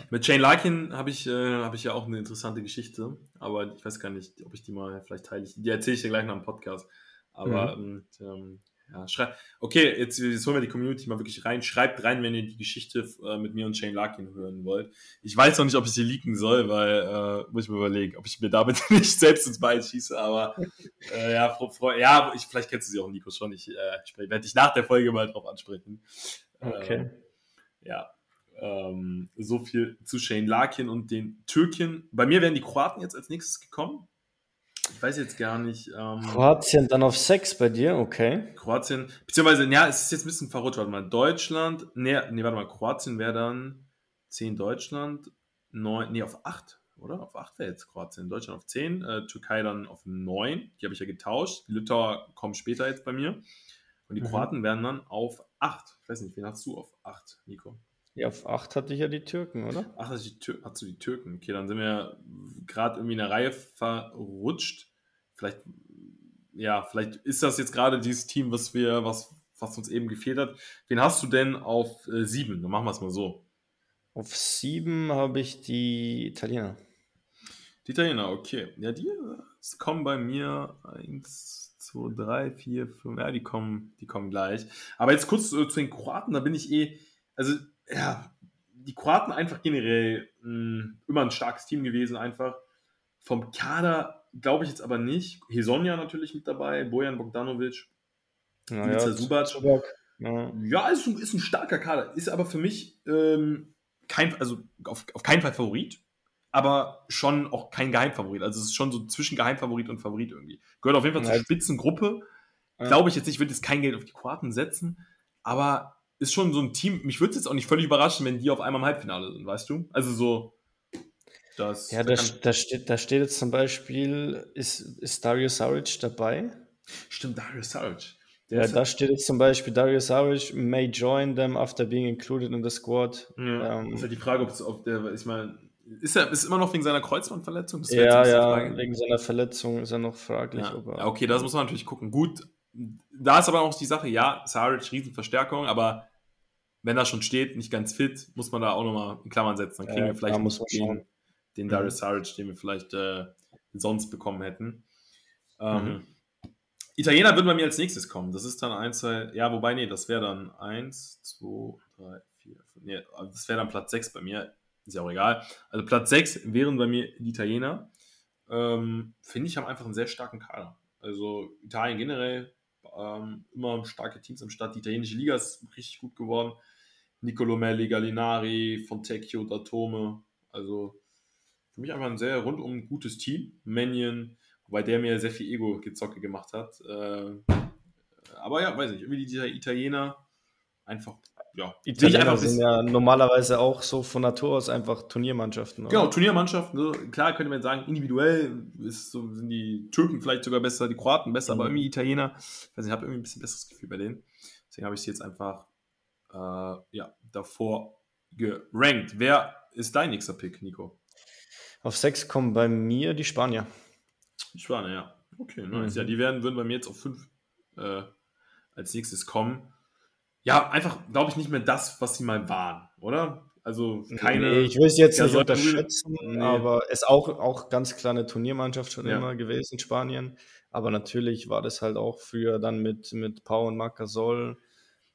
mit Shane Larkin habe ich, äh, habe ich ja auch eine interessante Geschichte, aber ich weiß gar nicht, ob ich die mal vielleicht teile. Die erzähle ich dir gleich nach dem Podcast. Aber ähm, ähm, ja, schrei okay, jetzt, jetzt holen wir die Community mal wirklich rein. Schreibt rein, wenn ihr die Geschichte äh, mit mir und Shane Larkin hören wollt. Ich weiß noch nicht, ob ich sie leaken soll, weil äh, muss ich mir überlegen, ob ich mir damit nicht selbst ins Bein schieße. Aber äh, ja, Frau, Frau, ja, ich, vielleicht kennst du sie auch, Nico, schon. Ich äh, werde dich nach der Folge mal drauf ansprechen. okay. Ähm, ja, ähm, so viel zu Shane Larkin und den Türken. Bei mir wären die Kroaten jetzt als nächstes gekommen. Ich weiß jetzt gar nicht. Ähm, Kroatien dann auf 6 bei dir, okay. Kroatien, beziehungsweise, ja, es ist jetzt ein bisschen verrutscht. Warte mal, Deutschland, nee, nee warte mal, Kroatien wäre dann 10 Deutschland, 9, nee, auf 8. oder? Auf 8 wäre jetzt Kroatien. Deutschland auf 10, äh, Türkei dann auf 9. Die habe ich ja getauscht. Die Litauer kommen später jetzt bei mir. Und die Mhm. Kroaten werden dann auf 8. Ich weiß nicht, wen hast du auf 8, Nico? Ja, auf 8 hatte ich ja die Türken, oder? Ach, ist die Tür hast du die Türken. Okay, dann sind wir gerade irgendwie in der Reihe verrutscht. Vielleicht, ja, vielleicht ist das jetzt gerade dieses Team, was wir, was, was uns eben gefehlt hat. Wen hast du denn auf äh, 7? Dann machen wir es mal so. Auf 7 habe ich die Italiener. Die Italiener, okay. Ja, die kommen bei mir 1, 2, 3, 4, 5. Ja, die kommen, die kommen gleich. Aber jetzt kurz äh, zu den Kroaten, da bin ich eh, also ja, die Kroaten einfach generell mh, immer ein starkes Team gewesen, einfach. Vom Kader glaube ich jetzt aber nicht. Hesonja natürlich mit dabei, Bojan Bogdanovic. Ivica Subac. Ja. Ja, ist ein, ist ein starker Kader. Ist aber für mich ähm, kein, also auf, auf keinen Fall Favorit, aber schon auch kein Geheimfavorit. Also es ist schon so zwischen Geheimfavorit und Favorit irgendwie. Gehört auf jeden Fall zur Ja. Spitzengruppe. Ja. Glaube ich jetzt nicht, ich würde jetzt kein Geld auf die Kroaten setzen, aber ist schon so ein Team, mich würde es jetzt auch nicht völlig überraschen, wenn die auf einmal im Halbfinale sind, weißt du? Also so, das. Ja, da da, steht, da steht jetzt zum Beispiel, ist, ist Dario Saric dabei? stimmt, Darius Saric. Der Ja, da steht jetzt zum Beispiel, Dario Saric may join them after being included in the squad. Ja, Ähm, ist halt die Frage, ob es auf der, ich meine, ist er ist immer noch wegen seiner Kreuzbandverletzung? Das Ja, ja, wegen seiner Verletzung ist er noch fraglich. Ja. ja, okay, das muss man natürlich gucken. Gut, da ist aber auch die Sache, ja, Saric, Riesenverstärkung, aber wenn er schon steht, nicht ganz fit, muss man da auch nochmal in Klammern setzen. Dann kriegen Ja, wir vielleicht muss den, den Mhm. Darius Saric, den wir vielleicht äh, sonst bekommen hätten. Ähm, Mhm. Italiener würden bei mir als nächstes kommen. Das ist dann eins, zwei, ja, wobei, nee, das wäre dann eins, zwei, drei, vier, fünf, nee, das wäre dann Platz sechs bei mir. Ist ja auch egal. Also Platz sechs wären bei mir die Italiener. Ähm, Finde ich, haben einfach einen sehr starken Kader. Also Italien generell ähm, immer starke Teams am Start. Die italienische Liga ist richtig gut geworden. Nicolo Melli, Gallinari, Fontecchio, Datome. Also für mich einfach ein sehr rundum gutes Team. Mannion, wobei der mir sehr viel Ego-Gezocke gemacht hat. Äh, aber ja, weiß nicht, irgendwie die Italiener einfach, ja, sehe ich einfach ein sind ja normalerweise auch so von Natur aus einfach Turniermannschaften. oder? Genau, Turniermannschaften, so, klar könnte man sagen, individuell ist so, sind die Türken vielleicht sogar besser, die Kroaten besser, Mhm. aber irgendwie Italiener, ich weiß nicht, ich habe irgendwie ein bisschen besseres Gefühl bei denen. Deswegen habe ich sie jetzt einfach äh, ja, davor gerankt. Wer ist dein nächster Pick, Nico? Auf 6 kommen bei mir die Spanier. Schwane, ja. Okay, nice. Mhm. Ja, die werden, würden bei mir jetzt auf 5 äh, als nächstes kommen. Ja, einfach, glaube ich, nicht mehr das, was sie mal waren, oder? Also keine. Nee, ich will es jetzt Ja, nicht unterschätzen, Nee. aber es ist auch, auch ganz klar eine Turniermannschaft schon Ja. immer gewesen, Spanien. Aber natürlich war das halt auch früher dann mit, mit Pau und Marcasol,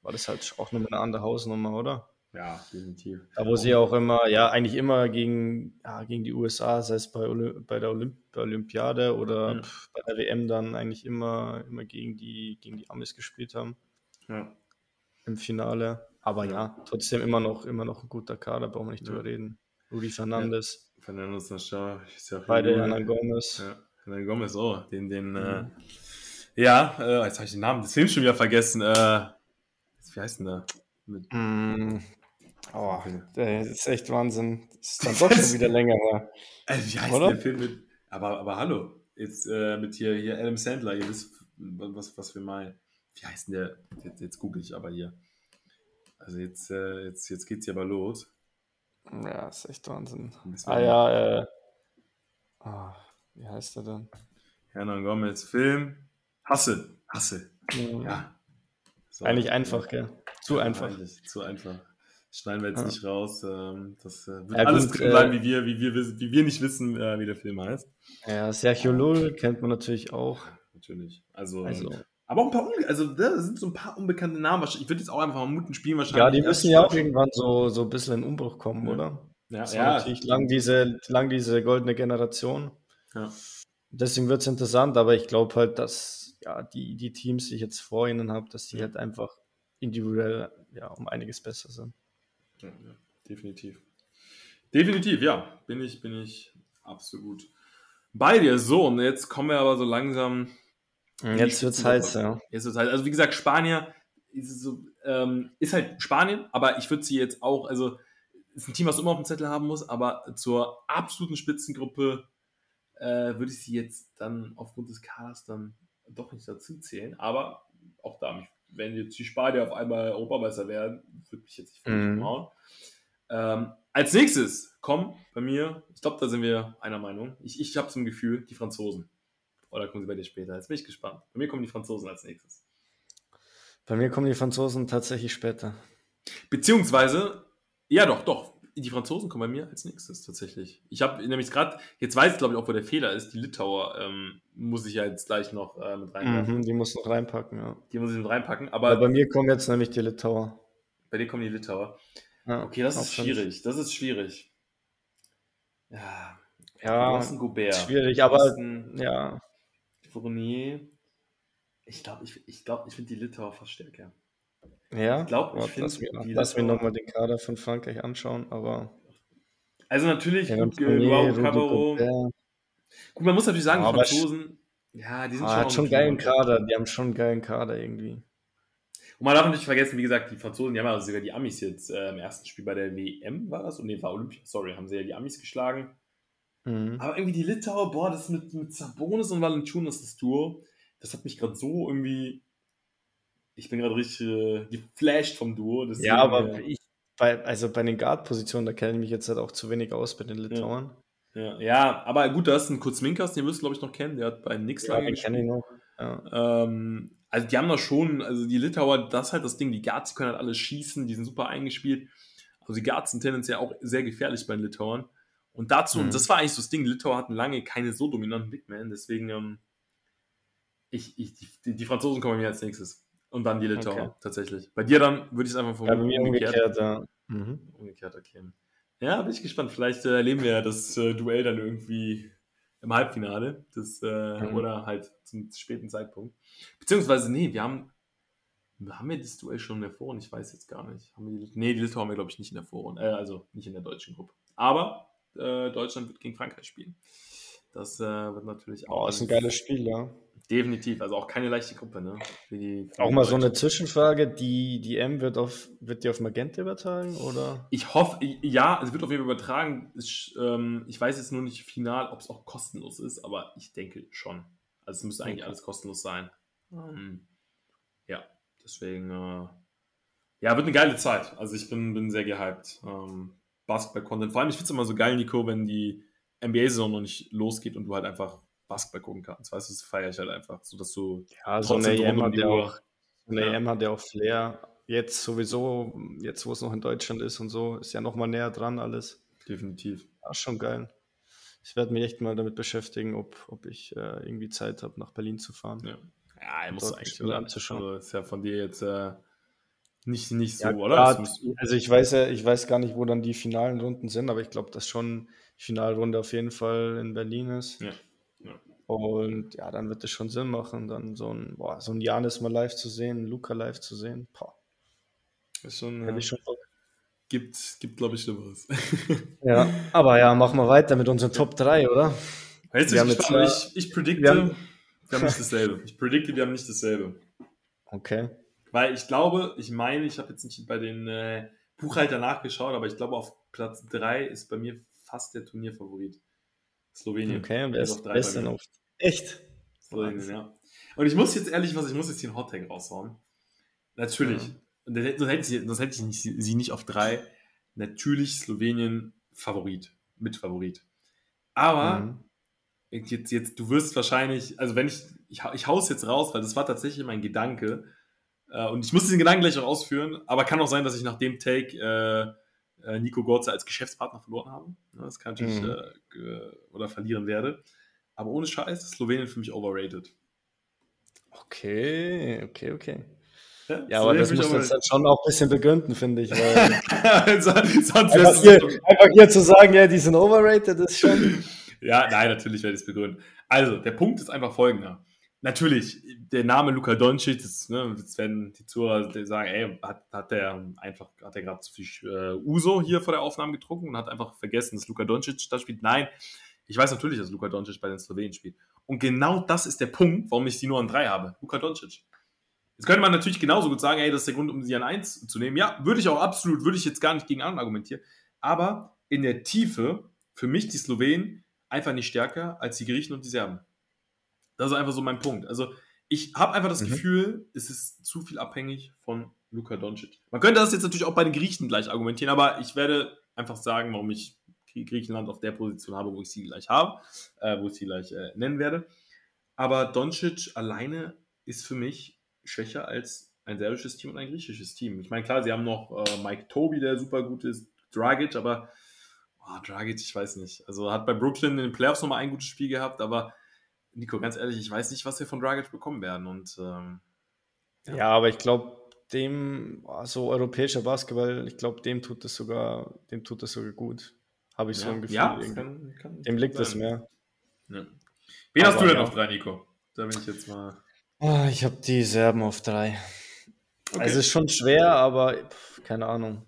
war das halt auch nur eine andere Hausnummer, oder? ja, definitiv. Da wo sie auch immer, ja, eigentlich immer gegen, ja, gegen die USA, sei es bei, Olymp bei der Olymp Olympiade oder pf, bei der WM dann eigentlich immer, immer gegen die, gegen die Amis gespielt haben Ja. Im Finale. Aber ja, trotzdem immer noch, immer noch ein guter Kader, brauchen wir nicht Ja. drüber reden. Rudi Fernandes, Fernando Sancho ist ja auch beide. Hernan Gomez. Ja, Hernan Gomez, oh, den, den, äh, Mhm. ja, äh, jetzt habe ich den Namen des Films schon wieder vergessen. Äh, wie heißt denn der? Mit, Mm, oh, das ist echt Wahnsinn. Das ist dann doch schon wieder länger her. äh, wie heißt Oder? der Film mit, aber, aber hallo, jetzt äh, mit hier, hier Adam Sandler, ihr wisst, was, was wir meinen. Wie heißt denn der? Jetzt, jetzt google ich aber hier. Also jetzt, äh, jetzt, jetzt geht's hier aber los. Ja, ist echt Wahnsinn. Ah ja, äh, ah, wie heißt er denn? Hernan Gomez, Film. Hasse, Hasse. Mm, Ja. So. Eigentlich einfach, gell? Zu einfach. Eigentlich, zu einfach. Schneiden wir jetzt Ja. nicht raus. Ähm, das äh, wird Ja, alles gut, drin bleiben, äh, wie, wir, wie, wir, wie wir nicht wissen, äh, wie der Film heißt. Ja, Sergio Lull kennt man natürlich auch. Natürlich. Also, Also, aber auch ein paar, unge also da sind so ein paar unbekannte Namen. Ich würde jetzt auch einfach mal muten spielen wahrscheinlich. ja, die müssen ja auch irgendwann so, so ein bisschen in Umbruch kommen, Ja. oder? Ja, Das ja, natürlich lang diese, lang diese goldene Generation. ja. Deswegen wird es interessant, aber ich glaube halt, dass ja, die, die Teams, die ich jetzt vor ihnen habe, dass die Ja. halt einfach individuell ja, um einiges besser sind. Ja, ja, definitiv. Definitiv, ja. Bin ich, bin ich absolut bei dir. So, und jetzt kommen wir aber so langsam. Jetzt wird's Spitze- heiß, ja. Jetzt wird's heiß. Also, wie gesagt, Spanier ist, so, ähm, ist halt Spanien, aber ich würde sie jetzt auch, also ist ein Team, was du immer auf dem Zettel haben muss, aber zur absoluten Spitzengruppe äh, würde ich sie jetzt dann aufgrund des Kaders dann doch nicht dazu zählen. Aber auch da, wenn jetzt die Spanier auf einmal Europameister werden, würde mich jetzt nicht völlig Mhm. Ähm, als nächstes kommen bei mir, ich glaube, da sind wir einer Meinung. Ich, ich habe zum Gefühl, die Franzosen. Oder kommen sie bei dir später? Jetzt bin ich gespannt. Bei mir kommen die Franzosen als nächstes. Bei mir kommen die Franzosen tatsächlich später. Beziehungsweise, ja doch, doch. Die Franzosen kommen bei mir als nächstes tatsächlich. Ich habe nämlich gerade, jetzt weiß ich glaube ich auch, wo der Fehler ist. Die Litauer ähm, muss ich ja jetzt gleich noch äh, mit reinwerfen. Mhm, die muss noch reinpacken, ja. Die muss ich mit reinpacken. Aber Aber bei mir kommen jetzt nämlich die Litauer. bei dir kommen die Litauer. Ja, Okay, das ist fünf. schwierig. Das ist schwierig. Ja, du Ja, hast einen Gobert. schwierig, aber ja. Fournier. Ich glaube, ich, ich, glaub, ich finde die Litauer fast stärker. Ja, Ich glaub, ich Warte, find lass, mir, die lass mir nochmal den Kader von Frankreich anschauen, aber Also natürlich, Kevin gut, Fournier, Rudy Cabarro. Gut, man muss natürlich sagen, die Aber Franzosen, ja, die sind Ah, schon, hat schon geilen. Kader, die haben schon einen geilen Kader irgendwie. Und man darf nicht vergessen, wie gesagt, die Franzosen, die haben ja sogar die Amis jetzt äh, im ersten Spiel bei der WM, war das? Und nee, war Olympia, sorry, haben sie ja die Amis geschlagen. Mhm. Aber irgendwie die Litauer, boah, das mit, mit Sabonis und Valanciunas, das Duo, das hat mich gerade so irgendwie, ich bin gerade richtig äh, geflasht vom Duo. deswegen, Ja, aber äh, ich, bei, also bei den Guard-Positionen, da kenne ich mich jetzt halt auch zu wenig aus bei den Litauern. ja, ja, aber gut, da ist ein Kurzminkas, den wirst du, glaube ich, noch kennen, der hat bei Nix Ja, lange den kenne ich noch. Ja. Ähm, also die haben da schon, also die Litauer, das ist halt das Ding, die Guards können halt alles schießen, die sind super eingespielt. Also die Guards sind tendenziell auch sehr gefährlich bei den Litauern. Und dazu, Mhm. und das war eigentlich so das Ding, die Litauer hatten lange keine so dominanten Big Man, deswegen, ähm, ich, ich, die, die Franzosen kommen mir als nächstes. Und dann die Litauer, Okay. tatsächlich. Bei dir dann würde ich es einfach vom Ja, bei mir umgekehrt, ja. Mhm. Umgekehrt erkennen. Ja, bin ich gespannt. Vielleicht äh, erleben wir ja das äh, Duell dann irgendwie im Halbfinale. Das, äh, Mhm. Oder halt zum späten Zeitpunkt. Beziehungsweise, nee, wir haben. Haben wir das Duell schon in der Vorrunde? Ich weiß jetzt gar nicht. Haben wir die, nee, die Litauer haben wir, glaube ich, nicht in der Vorrunde. Äh, also nicht in der deutschen Gruppe. Aber äh, Deutschland wird gegen Frankreich spielen. Das äh, wird natürlich Oh, ist ein geiles Spiel, ja. Definitiv. Also auch keine leichte Gruppe, ne? Für die, für Auch mal so eine. Zwischenfrage, die, die M wird auf, wird die auf Magenta übertragen, oder? Ich hoffe, ja, es wird auf jeden Fall übertragen. Ich, ähm, ich weiß jetzt nur nicht final, ob es auch kostenlos ist, aber ich denke schon. Also es müsste eigentlich Okay. alles kostenlos sein. Ähm, ja, deswegen, äh, ja, wird eine geile Zeit. Also ich bin, bin sehr gehypt. Ähm, Basketball-Content. Vor allem, ich finde es immer so geil, Nico, wenn die NBA-Saison noch nicht losgeht und du halt einfach Basketball gucken kannst. Weißt du, das feiere ich halt einfach, so dass du Ja, so eine EM um hat ja auch, so eine Ja. EM hat ja auch Flair. Jetzt sowieso, jetzt wo es noch in Deutschland ist und so, ist ja noch mal näher dran alles. definitiv. Ja, schon geil. Ich werde mich echt mal damit beschäftigen, ob, ob ich äh, irgendwie Zeit habe, nach Berlin zu fahren. Ja, ja er muss eigentlich oder? anzuschauen. Also ist ja von dir jetzt äh, nicht, nicht so, Ja, oder? du- also ich weiß ja, ich weiß gar nicht, wo dann die finalen Runden sind, aber ich glaube, dass schon Finalrunde auf jeden Fall in Berlin ist. Ja, ja. Und ja, dann wird es schon Sinn machen, dann so ein, boah, so ein Janis mal live zu sehen, Luca live zu sehen. Boah, Ist schon, hätte ich schon Bock. gibt, gibt glaube ich, Schlimmeres. Ja, aber ja, machen wir weiter mit unseren Top 3, oder? Wir bin haben ich ich, predikte, wir wir haben- haben, nicht dasselbe. Ich predikte, wir haben nicht dasselbe. Okay. Weil ich glaube, ich meine, ich habe jetzt nicht bei den äh, Buchhalter nachgeschaut, aber ich glaube, auf Platz 3 ist bei mir fast der Turnierfavorit. Slowenien. Okay, und wer Ist wer ist denn auf. Echt? Slowenien, ja. Und ich muss jetzt ehrlich was, ich muss jetzt hier einen Hottag raushauen. Natürlich. Ja. Und sonst hätte ich, sonst hätte ich nicht, sie nicht auf drei. Natürlich Slowenien Favorit. Mitfavorit. Aber Mhm. jetzt, jetzt, du wirst wahrscheinlich, also wenn ich, ich, ich hau's jetzt raus, weil das war tatsächlich mein Gedanke. Äh, und ich muss diesen Gedanken gleich auch ausführen, aber kann auch sein, dass ich nach dem Take äh, äh, Nico Gorze als Geschäftspartner verloren habe. Ja, Das kann natürlich Mhm. äh, oder verlieren werde. Aber ohne Scheiß, Slowenien für mich overrated. Okay, okay, okay. Ja, Ja, aber das muss jetzt dann schon auch ein bisschen begründen, finde ich. Weil einfach, hier, einfach hier zu sagen, ja, die sind overrated, ist schon. Ja, nein, natürlich werde ich es begründen. Also, der Punkt ist einfach folgender. Natürlich, der Name Luka Doncic, das, ne, jetzt werden die Zuhörer sagen, ey, hat, hat der einfach, hat der gerade zu viel äh, Uso hier vor der Aufnahme getrunken und hat einfach vergessen, dass Luka Doncic da spielt. Nein, ich weiß natürlich, dass Luka Doncic bei den Slowenen spielt. Und genau das ist der Punkt, warum ich sie nur an drei habe. Luka Doncic. Jetzt könnte man natürlich genauso gut sagen, ey, das ist der Grund, um sie an eins zu nehmen. Ja, würde ich auch absolut, würde ich jetzt gar nicht gegen an argumentieren. Aber in der Tiefe, für mich die Slowenen einfach nicht stärker als die Griechen und die Serben. Das ist einfach so mein Punkt. Also ich habe einfach das mhm. Gefühl, es ist zu viel abhängig von Luka Doncic. Man könnte das jetzt natürlich auch bei den Griechen gleich argumentieren, aber ich werde einfach sagen, warum ich Griechenland auf der Position habe, wo ich sie gleich habe, äh, wo ich sie gleich äh, nennen werde. Aber Doncic alleine ist für mich schwächer als ein serbisches Team und ein griechisches Team. Ich meine, klar, sie haben noch äh, Mike Toby, der super gut ist, Dragic, aber oh, Dragic, ich weiß nicht. Also hat bei Brooklyn in den Playoffs nochmal ein gutes Spiel gehabt, aber Nico, ganz ehrlich, ich weiß nicht, was wir von Dragic bekommen werden. Und ähm, ja. ja. aber ich glaube, dem, so also europäischer Basketball, ich glaube, dem tut das sogar, dem tut das sogar gut. Habe ich ja. so ein Gefühl. Ja, kann, kann dem liegt das mehr. Ja. Wen aber hast du denn auf drei, Nico? Da bin ich jetzt mal. Oh, ich habe die Serben auf drei. Okay. Also es ist schon schwer, aber pff, keine Ahnung.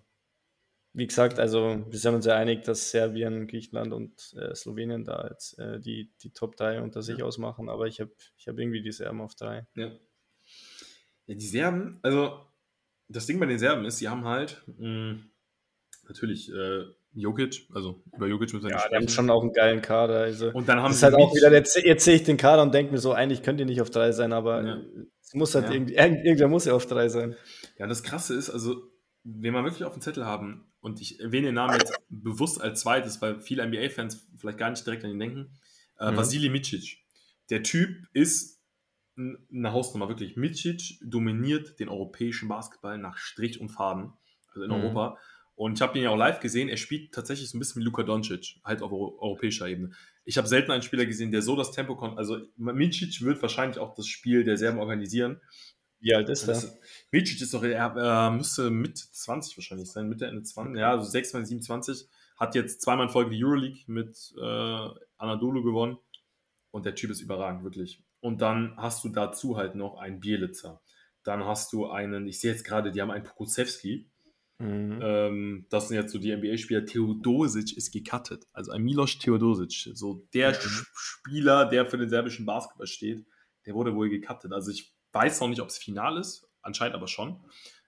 Wie gesagt, also wir sind uns ja einig, dass Serbien, Griechenland und äh, Slowenien da jetzt äh, die, die Top 3 unter sich ja. ausmachen, aber ich habe ich hab irgendwie die Serben auf drei. Ja. ja, die Serben, also das Ding bei den Serben ist, sie haben halt mh, hm, natürlich äh, Jokic, also über Jokic müssen wir ja, nicht sprechen. die haben schon auch einen geilen Kader. Also, und dann haben das ist halt auch wieder, jetzt, jetzt, sehe ich den Kader und denke mir so, eigentlich könnt ihr nicht auf drei sein, aber ja. es muss halt ja. irgendwie, irgendwer muss ja auf drei sein. Ja, das Krasse ist, also, wenn wir wirklich auf dem Zettel haben, und ich erwähne den Namen jetzt bewusst als zweites, weil viele NBA-Fans vielleicht gar nicht direkt an ihn denken, äh, mhm. Vasili Micic. Der Typ ist eine Hausnummer, wirklich. Micic dominiert den europäischen Basketball nach Strich und Faden, also in mhm. Europa. Und ich habe ihn ja auch live gesehen. Er spielt tatsächlich so ein bisschen wie Luka Doncic, halt auf europäischer Ebene. Ich habe selten einen Spieler gesehen, der so das Tempo konnte. Also Micic wird wahrscheinlich auch das Spiel der Serben organisieren. Wie alt ist er? Micic ist doch, er äh, müsste mit 20 wahrscheinlich sein, Mitte, Ende 20, ja, also 26, 27. Hat jetzt zweimal in Folge die Euroleague mit äh, Anadolu gewonnen. Und der Typ ist überragend, wirklich. Und dann hast du dazu halt noch einen Bielitzer. Dann hast du einen, ich sehe jetzt gerade, die haben einen Pokusewski Mhm. Ähm, das sind jetzt so die NBA-Spieler. Theodosic ist gecuttet. Also ein Milos Theodosic, so der mhm. Spieler, der für den serbischen Basketball steht, der wurde wohl gecuttet. Also ich weiß noch nicht, ob es final ist, anscheinend aber schon,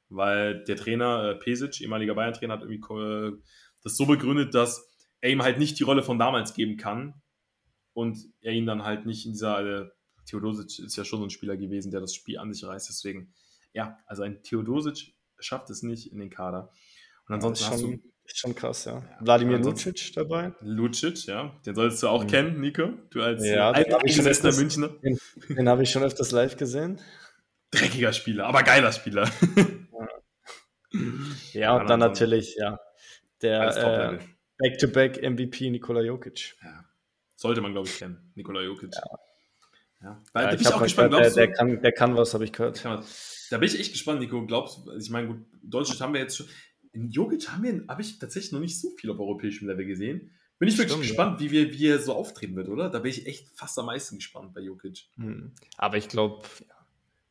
weil der Trainer äh, Pesic, ehemaliger Bayern-Trainer, hat irgendwie äh, das so begründet, dass er ihm halt nicht die Rolle von damals geben kann und er ihn dann halt nicht in dieser. Äh, Theodosic ist ja schon so ein Spieler gewesen, der das Spiel an sich reißt. Deswegen, ja, also ein Theodosic schafft es nicht in den Kader. Und ansonsten ja, hast du. Schon krass, ja. ja Wladimir Lucic dabei. Lucic, ja. Den solltest du auch mhm. kennen, Nico. Du als ja, alteingesessener Münchner. Den, den habe ich schon öfters live gesehen. Dreckiger Spieler, aber geiler Spieler. ja, und dann natürlich, ja, der äh, Back-to-Back-MVP Nikola Jokic. Ja. Sollte man, glaube ich, kennen, Nikola Jokic. Ja. Ja. Weil, ja, ich, ich auch gespannt, gehört, der, der, kann, der kann was, habe ich gehört. Da bin ich echt gespannt, Nico. Glaubst du, ich meine, gut, Deutschland haben wir jetzt schon. In Jogic haben wir, habe ich tatsächlich noch nicht so viel auf europäischem Level gesehen. Bin ich wirklich Stimmt, gespannt, ja. wie, wir, wie er so auftreten wird, oder? Da bin ich echt fast am meisten gespannt bei Jokic. Hm. Aber ich glaube,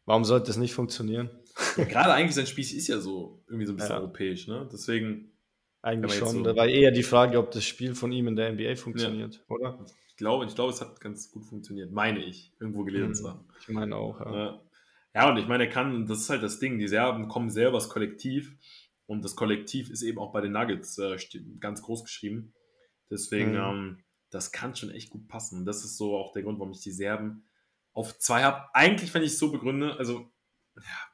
warum sollte das nicht funktionieren? Ja, gerade eigentlich sein Spiel ist ja so irgendwie so ein bisschen ja. europäisch, ne? Deswegen. Eigentlich schon. So da war eher die Frage, ob das Spiel von ihm in der NBA funktioniert, oder? Ich glaube, ich glaube, es hat ganz gut funktioniert, meine ich, irgendwo gelesen hm. zu haben. Ich meine auch, ja. Ja, und ich meine, er kann, das ist halt das Ding, die Serben kommen selber als Kollektiv und das Kollektiv ist eben auch bei den Nuggets äh, ganz groß geschrieben. Deswegen, mhm. ähm, das kann schon echt gut passen. Das ist so auch der Grund, warum ich die Serben auf zwei habe. Eigentlich, wenn ich es so begründe, also ja,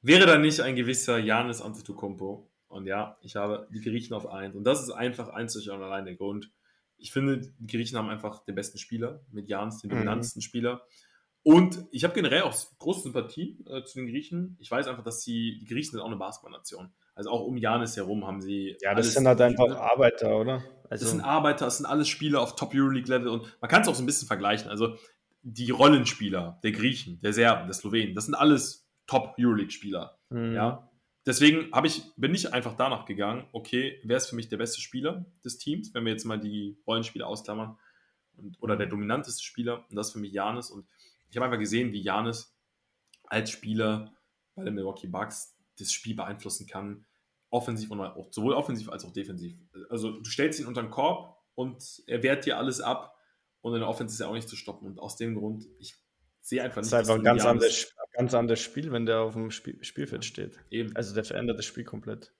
wäre da nicht ein gewisser Janis Antetokounmpo. Und ja, ich habe die Griechen auf eins. Und das ist einfach einzig und allein der Grund. Ich finde, die Griechen haben einfach den besten Spieler mit Janis, den mhm. dominantesten mhm. Spieler. Und ich habe generell auch große Sympathie äh, zu den Griechen. Ich weiß einfach, dass sie, die Griechen sind auch eine Basketballnation. Also auch um Janis herum haben sie. Ja, das sind halt einfach Arbeiter, oder? Also das sind Arbeiter, das sind alles Spieler auf Top Euroleague Level und man kann es auch so ein bisschen vergleichen. Also die Rollenspieler der Griechen, der Serben, der Slowenen, das sind alles Top Euroleague Spieler. Mhm. Ja. Deswegen ich, bin ich einfach danach gegangen, okay, wer ist für mich der beste Spieler des Teams, wenn wir jetzt mal die Rollenspieler ausklammern, und, oder der dominanteste Spieler, und das ist für mich Janis. Und ich habe einfach gesehen, wie Janis als Spieler bei den Milwaukee Bucks das Spiel beeinflussen kann, offensiv und auch, sowohl offensiv als auch defensiv. Also du stellst ihn unter den Korb und er wehrt dir alles ab und in der Offense ist er auch nicht zu stoppen. Und aus dem Grund, ich sehe einfach nicht. Das ist einfach ein ganz anderes, ganz anderes Spiel, wenn der auf dem Spiel, Spielfeld steht. Eben. Also der verändert das Spiel komplett.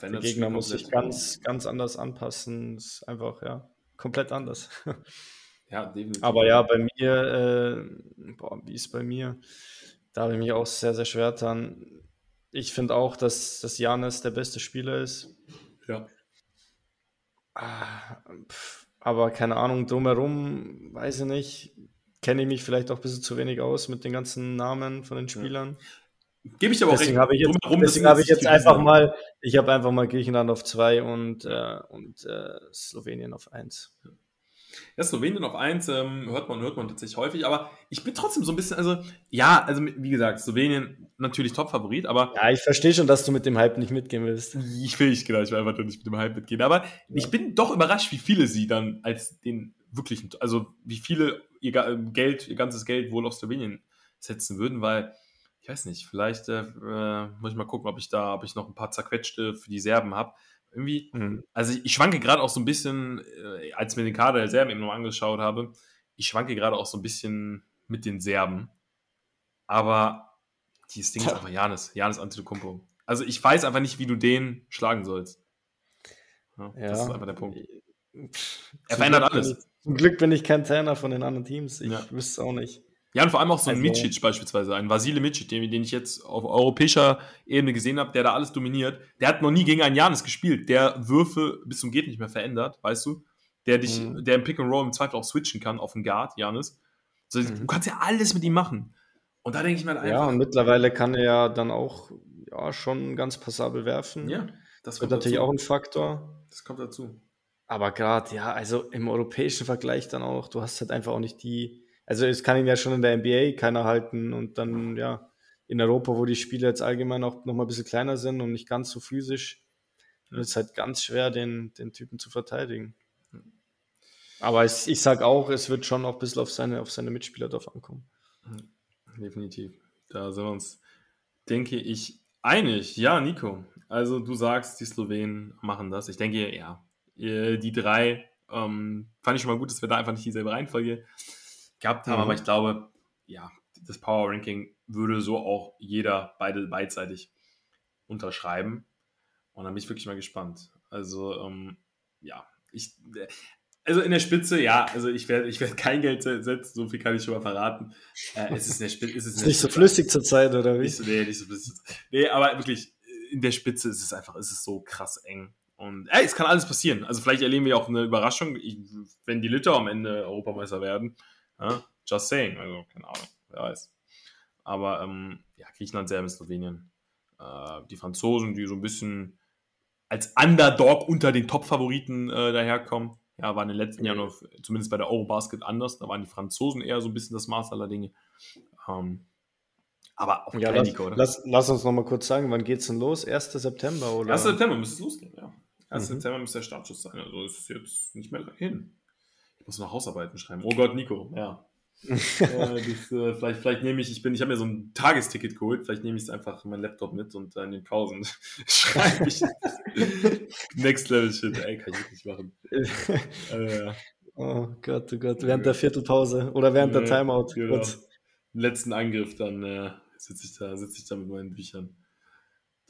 Der Gegner muss sich ganz, ganz anders anpassen. Ist einfach, ja, komplett anders. Ja, definitiv. Aber ja, bei mir, äh, boah, wie ist bei mir? Da habe ich mich auch sehr, sehr schwer dran. Ich finde auch, dass, dass Janis der beste Spieler ist. Ja. Ah, aber keine Ahnung, drumherum, weiß ich nicht, kenne ich mich vielleicht auch ein bisschen zu wenig aus mit den ganzen Namen von den Spielern. Ja. Gebe ich aber auch deswegen Habe ich jetzt, deswegen habe ich jetzt einfach mal, ich habe einfach mal Griechenland auf zwei und, äh, und äh, Slowenien auf eins. Ja, Slowenien auf 1 ähm, hört man, hört man tatsächlich häufig, aber ich bin trotzdem so ein bisschen, also ja, also wie gesagt, Slowenien natürlich Top-Favorit, aber. Ja, ich verstehe schon, dass du mit dem Hype nicht mitgehen willst. Ich will nicht, genau, ich will einfach nur nicht mit dem Hype mitgehen, aber ja. ich bin doch überrascht, wie viele sie dann als den wirklichen, also wie viele ihr ähm, Geld, ihr ganzes Geld wohl auf Slowenien setzen würden, weil ich weiß nicht, vielleicht äh, äh, muss ich mal gucken, ob ich da, ob ich noch ein paar zerquetschte für die Serben habe. Irgendwie, mhm. also ich, schwanke gerade auch so ein bisschen, äh, als mir den Kader der Serben eben noch angeschaut habe, ich schwanke gerade auch so ein bisschen mit den Serben. Aber dieses Ding ist einfach Janis, Janis Antetokounmpo. Also ich weiß einfach nicht, wie du den schlagen sollst. Ja, ja. Das ist einfach der Punkt. Er verändert alles. zum Glück bin ich kein Trainer von den anderen Teams. Ich ja. wüsste es auch nicht. Ja, und vor allem auch so ein also, Micic beispielsweise, ein Vasile Micic, den, den, ich jetzt auf europäischer Ebene gesehen habe, der da alles dominiert. Der hat noch nie gegen einen Janis gespielt, der Würfe bis zum Geht nicht mehr verändert, weißt du? Der dich, mhm. der im Pick and Roll im Zweifel auch switchen kann auf den Guard, Janis. Also, mhm. Du kannst ja alles mit ihm machen. Und da denke ich mir halt einfach. Ja, und mittlerweile kann er ja dann auch ja, schon ganz passabel werfen. Ja, das wird natürlich auch ein Faktor. Das kommt dazu. Aber gerade, ja, also im europäischen Vergleich dann auch, du hast halt einfach auch nicht die also es kann ihn ja schon in der NBA keiner halten und dann ja in Europa, wo die Spiele jetzt allgemein auch noch mal ein bisschen kleiner sind und nicht ganz so physisch, wird es halt ganz schwer, den, den Typen zu verteidigen. Aber es, ich sage auch, es wird schon auch ein bisschen auf seine, auf seine Mitspieler drauf ankommen. Definitiv. Da sind wir uns, denke ich, einig. Ja, Nico. Also du sagst, die Slowenen machen das. Ich denke, ja, die drei ähm, fand ich schon mal gut, dass wir da einfach nicht dieselbe Reihenfolge gehabt haben, mhm. aber ich glaube, ja, das Power Ranking würde so auch jeder beide beidseitig unterschreiben. Und dann bin ich wirklich mal gespannt. Also, ähm, ja, ich, also in der Spitze, ja, also ich werde ich werd kein Geld setzen, so viel kann ich schon mal verraten. Äh, es ist in der Spitze. Ist, ist nicht so flüssig zur Zeit, oder wie? Nicht so, nee, nicht so flüssig. Nee, aber wirklich, in der Spitze ist es einfach, ist es so krass eng. Und ey, es kann alles passieren. Also vielleicht erleben wir auch eine Überraschung, wenn die Litter am Ende Europameister werden. Ja? Just saying, also keine Ahnung, wer weiß. Aber ähm, ja, Griechenland, Serbien, Slowenien. Äh, die Franzosen, die so ein bisschen als Underdog unter den Top-Favoriten äh, daherkommen. Ja, war in den letzten Jahren, noch, zumindest bei der Eurobasket, anders. Da waren die Franzosen eher so ein bisschen das Maß aller Dinge. Ähm, aber auch ja, lass, Nico, oder? Lass, lass uns noch mal kurz sagen, wann geht es denn los? 1. September, oder? 1. September müsste es losgehen, ja. 1. Mhm. September müsste der Startschuss sein. Also ist jetzt nicht mehr hin muss noch Hausarbeiten schreiben. Oh Gott, Nico, ja. äh, das, äh, vielleicht, vielleicht nehme ich, ich bin, ich habe mir so ein Tagesticket geholt, vielleicht nehme ich es einfach meinen Laptop mit und äh, in den Pausen schreibe ich Next Level Shit, ey, kann ich wirklich machen. äh, oh Gott, oh Gott, während der Viertelpause oder während der Timeout. Genau. Letzten Angriff, dann äh, sitze ich da, sitze ich da mit meinen Büchern.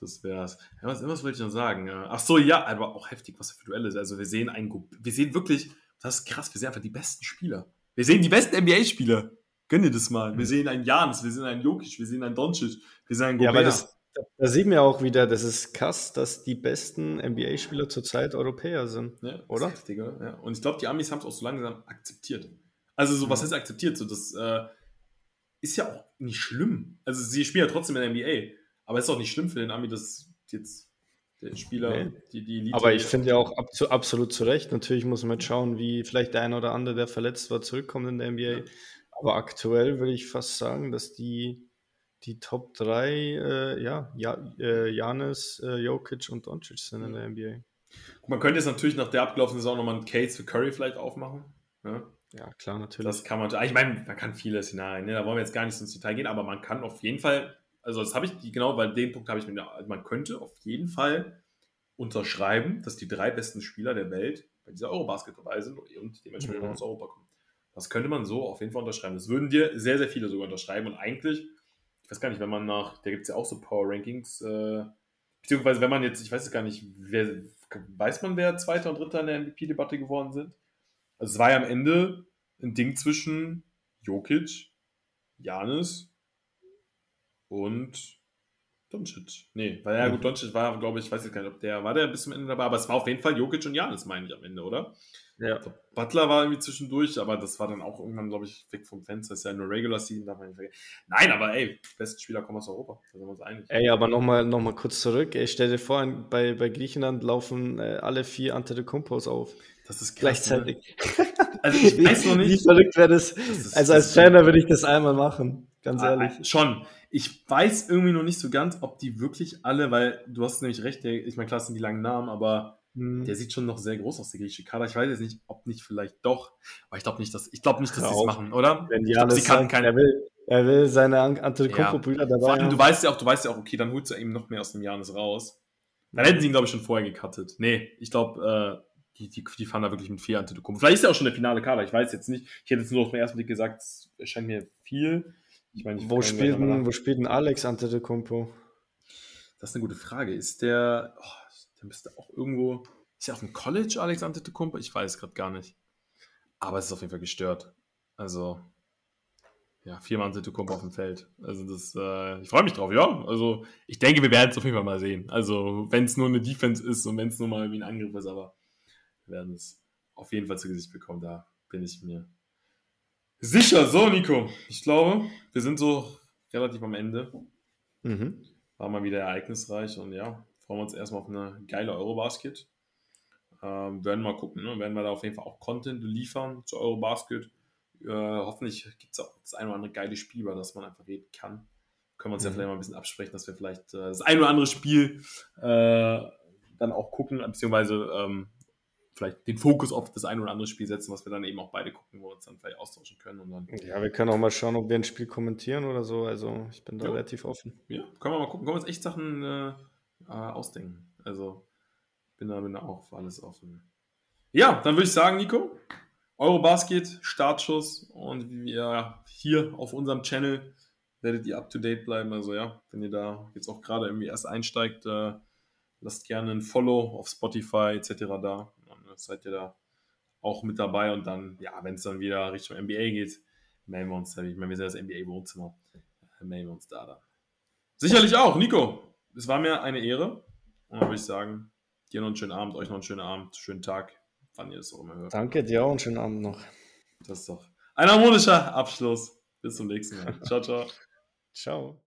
Das wär's. Ja, was, was wollte ich noch sagen? Ach so, ja, aber auch heftig, was für Duelle ist. Also wir sehen ein, wir sehen wirklich, das ist krass, wir sehen einfach die besten Spieler. Wir sehen die besten NBA-Spieler. Gönn dir das mal. Wir mhm. sehen einen Janis, wir sehen einen Jokic, wir sehen einen Doncic, wir sehen einen Gobert. Ja, aber das, da sieht man auch wieder, das ist krass, dass die besten NBA-Spieler zurzeit Europäer sind. Ja, oder? Heftig, oder? Ja. Und ich glaube, die Amis haben es auch so langsam akzeptiert. Also, so, was mhm. heißt akzeptiert? So, das äh, ist ja auch nicht schlimm. Also, sie spielen ja trotzdem in der NBA. Aber es ist auch nicht schlimm für den Ami, dass jetzt der Spieler, nee. die, die Elite. Aber ich finde ja auch ab, zu, absolut zu Recht. Natürlich muss man schauen, wie vielleicht der eine oder andere, der verletzt war, zurückkommt in der NBA. Ja. Aber aktuell würde ich fast sagen, dass die, die Top 3, äh, ja, äh, Janis, äh, Jokic und Doncic sind in der NBA. Man könnte jetzt natürlich nach der abgelaufenen Saison nochmal einen Case für Curry vielleicht aufmachen. Ja, ja klar, natürlich. Das kann man, ich meine, man kann viele Szenarien, ne? da wollen wir jetzt gar nicht ins Detail gehen, aber man kann auf jeden Fall also das habe ich, genau bei dem Punkt habe ich mir, also man könnte auf jeden Fall unterschreiben, dass die drei besten Spieler der Welt bei dieser Eurobasket dabei sind und dementsprechend mhm. aus Europa kommen. Das könnte man so auf jeden Fall unterschreiben. Das würden dir sehr, sehr viele sogar unterschreiben und eigentlich, ich weiß gar nicht, wenn man nach, da gibt es ja auch so Power Rankings, äh, beziehungsweise wenn man jetzt, ich weiß es gar nicht, wer, weiß man, wer Zweiter und Dritter in der MVP-Debatte geworden sind? Also es war ja am Ende ein Ding zwischen Jokic, Janis und Doncic. Nee, weil ja gut, Doncic war, glaube ich, ich weiß jetzt gar nicht, ob der, war der bis zum Ende dabei, aber es war auf jeden Fall Jokic und Janis, meine ich, am Ende, oder? Ja. Glaub, Butler war irgendwie zwischendurch, aber das war dann auch irgendwann, glaube ich, weg vom Fenster. Das ist ja nur Regular Season, darf man nicht vergessen. Nein, aber ey, beste Spieler kommen aus Europa, da sind wir uns einig. Ey, aber nochmal noch mal kurz zurück. Ich stell dir vor, bei, bei Griechenland laufen äh, alle vier Antetokounmpos auf. Das ist krass, Gleichzeitig. Ne? Also ich weiß noch nicht. Wie verrückt wäre das? Das also als Trainer würde ich das einmal machen. Ganz ehrlich. Ah, Schon. Ich weiß irgendwie noch nicht so ganz, ob die wirklich alle, weil du hast nämlich recht, der, ich meine, klar, sind die langen Namen, aber Hm. der sieht schon noch sehr groß aus, der griechische Kader. Ich weiß jetzt nicht, ob nicht vielleicht doch, aber ich glaube nicht, dass, ich glaube nicht, dass sie es machen, oder? Wenn glaube, Janis sie kann sagt, keine. er, will, er will seine An- Antetokounmpo-Brüder Vor dabei allem, haben. du weißt ja auch, du weißt ja auch, okay, dann holst du eben noch mehr aus dem Janis raus. Dann hätten sie ihn, glaube ich, schon vorher gecuttet. Nee, ich glaube, äh, die, die, die fahren da wirklich mit vier Antetokounmpo. Vielleicht ist ja auch schon der finale Kader, ich weiß jetzt nicht. Ich hätte jetzt nur auf den ersten Blick gesagt, es erscheint mir viel. Ich meine, ich wo, spielt denn, wo spielt denn Alex Antetokounmpo? Das ist eine gute Frage. Ist der, oh, der müsste auch irgendwo, ist er auf dem College, Alex Antetokounmpo? Ich weiß gerade gar nicht. Aber es ist auf jeden Fall gestört. Also, ja, viermal Antetokounmpo auf dem Feld. Also das, äh, ich freue mich drauf, ja. Also ich denke, wir werden es auf jeden Fall mal sehen. Also wenn es nur eine Defense ist und wenn es nur mal irgendwie ein Angriff ist, aber werden es auf jeden Fall zu Gesicht bekommen. Da bin ich mir sicher. So, Nico, ich glaube, wir sind so relativ am Ende Mhm. war mal wieder ereignisreich und ja, freuen wir uns erstmal auf eine geile Eurobasket. Ähm, werden mal gucken, ne? werden wir da auf jeden Fall auch Content liefern zu Eurobasket. Äh, hoffentlich gibt es auch das ein oder andere geile Spiel, über das man einfach reden kann. Können wir uns ja Mhm. vielleicht mal ein bisschen absprechen, dass wir vielleicht äh, das ein oder andere Spiel äh, dann auch gucken, beziehungsweise ähm, vielleicht den Fokus auf das ein oder andere Spiel setzen, was wir dann eben auch beide gucken, wo wir uns dann vielleicht austauschen können und dann Ja, wir können auch mal schauen, ob wir ein Spiel kommentieren oder so. Also ich bin da Jo. relativ offen. Ja, können wir mal gucken. Können wir uns echt Sachen äh, äh, ausdenken. Also, ich bin da, bin da auch für alles offen. Ja, dann würde ich sagen, Nico, Eurobasket, Startschuss und wir hier auf unserem Channel werdet ihr up to date bleiben. Also, ja, wenn ihr da jetzt auch gerade irgendwie erst einsteigt, äh, lasst gerne ein Follow auf Spotify etc. da. Seid ihr da auch mit dabei und dann, ja, wenn es dann wieder Richtung NBA geht, melden wir uns. Ich meine, wir sind das NBA-Wohnzimmer. Äh, melden wir uns da dann. Sicherlich auch, Nico. Es war mir eine Ehre. Und dann würde ich sagen, dir noch einen schönen Abend, euch noch einen schönen Abend, schönen Tag, wann ihr es auch immer hört. Danke dir auch und schönen Abend noch. Das ist doch ein harmonischer Abschluss. Bis zum nächsten Mal. Ciao, ciao. Ciao.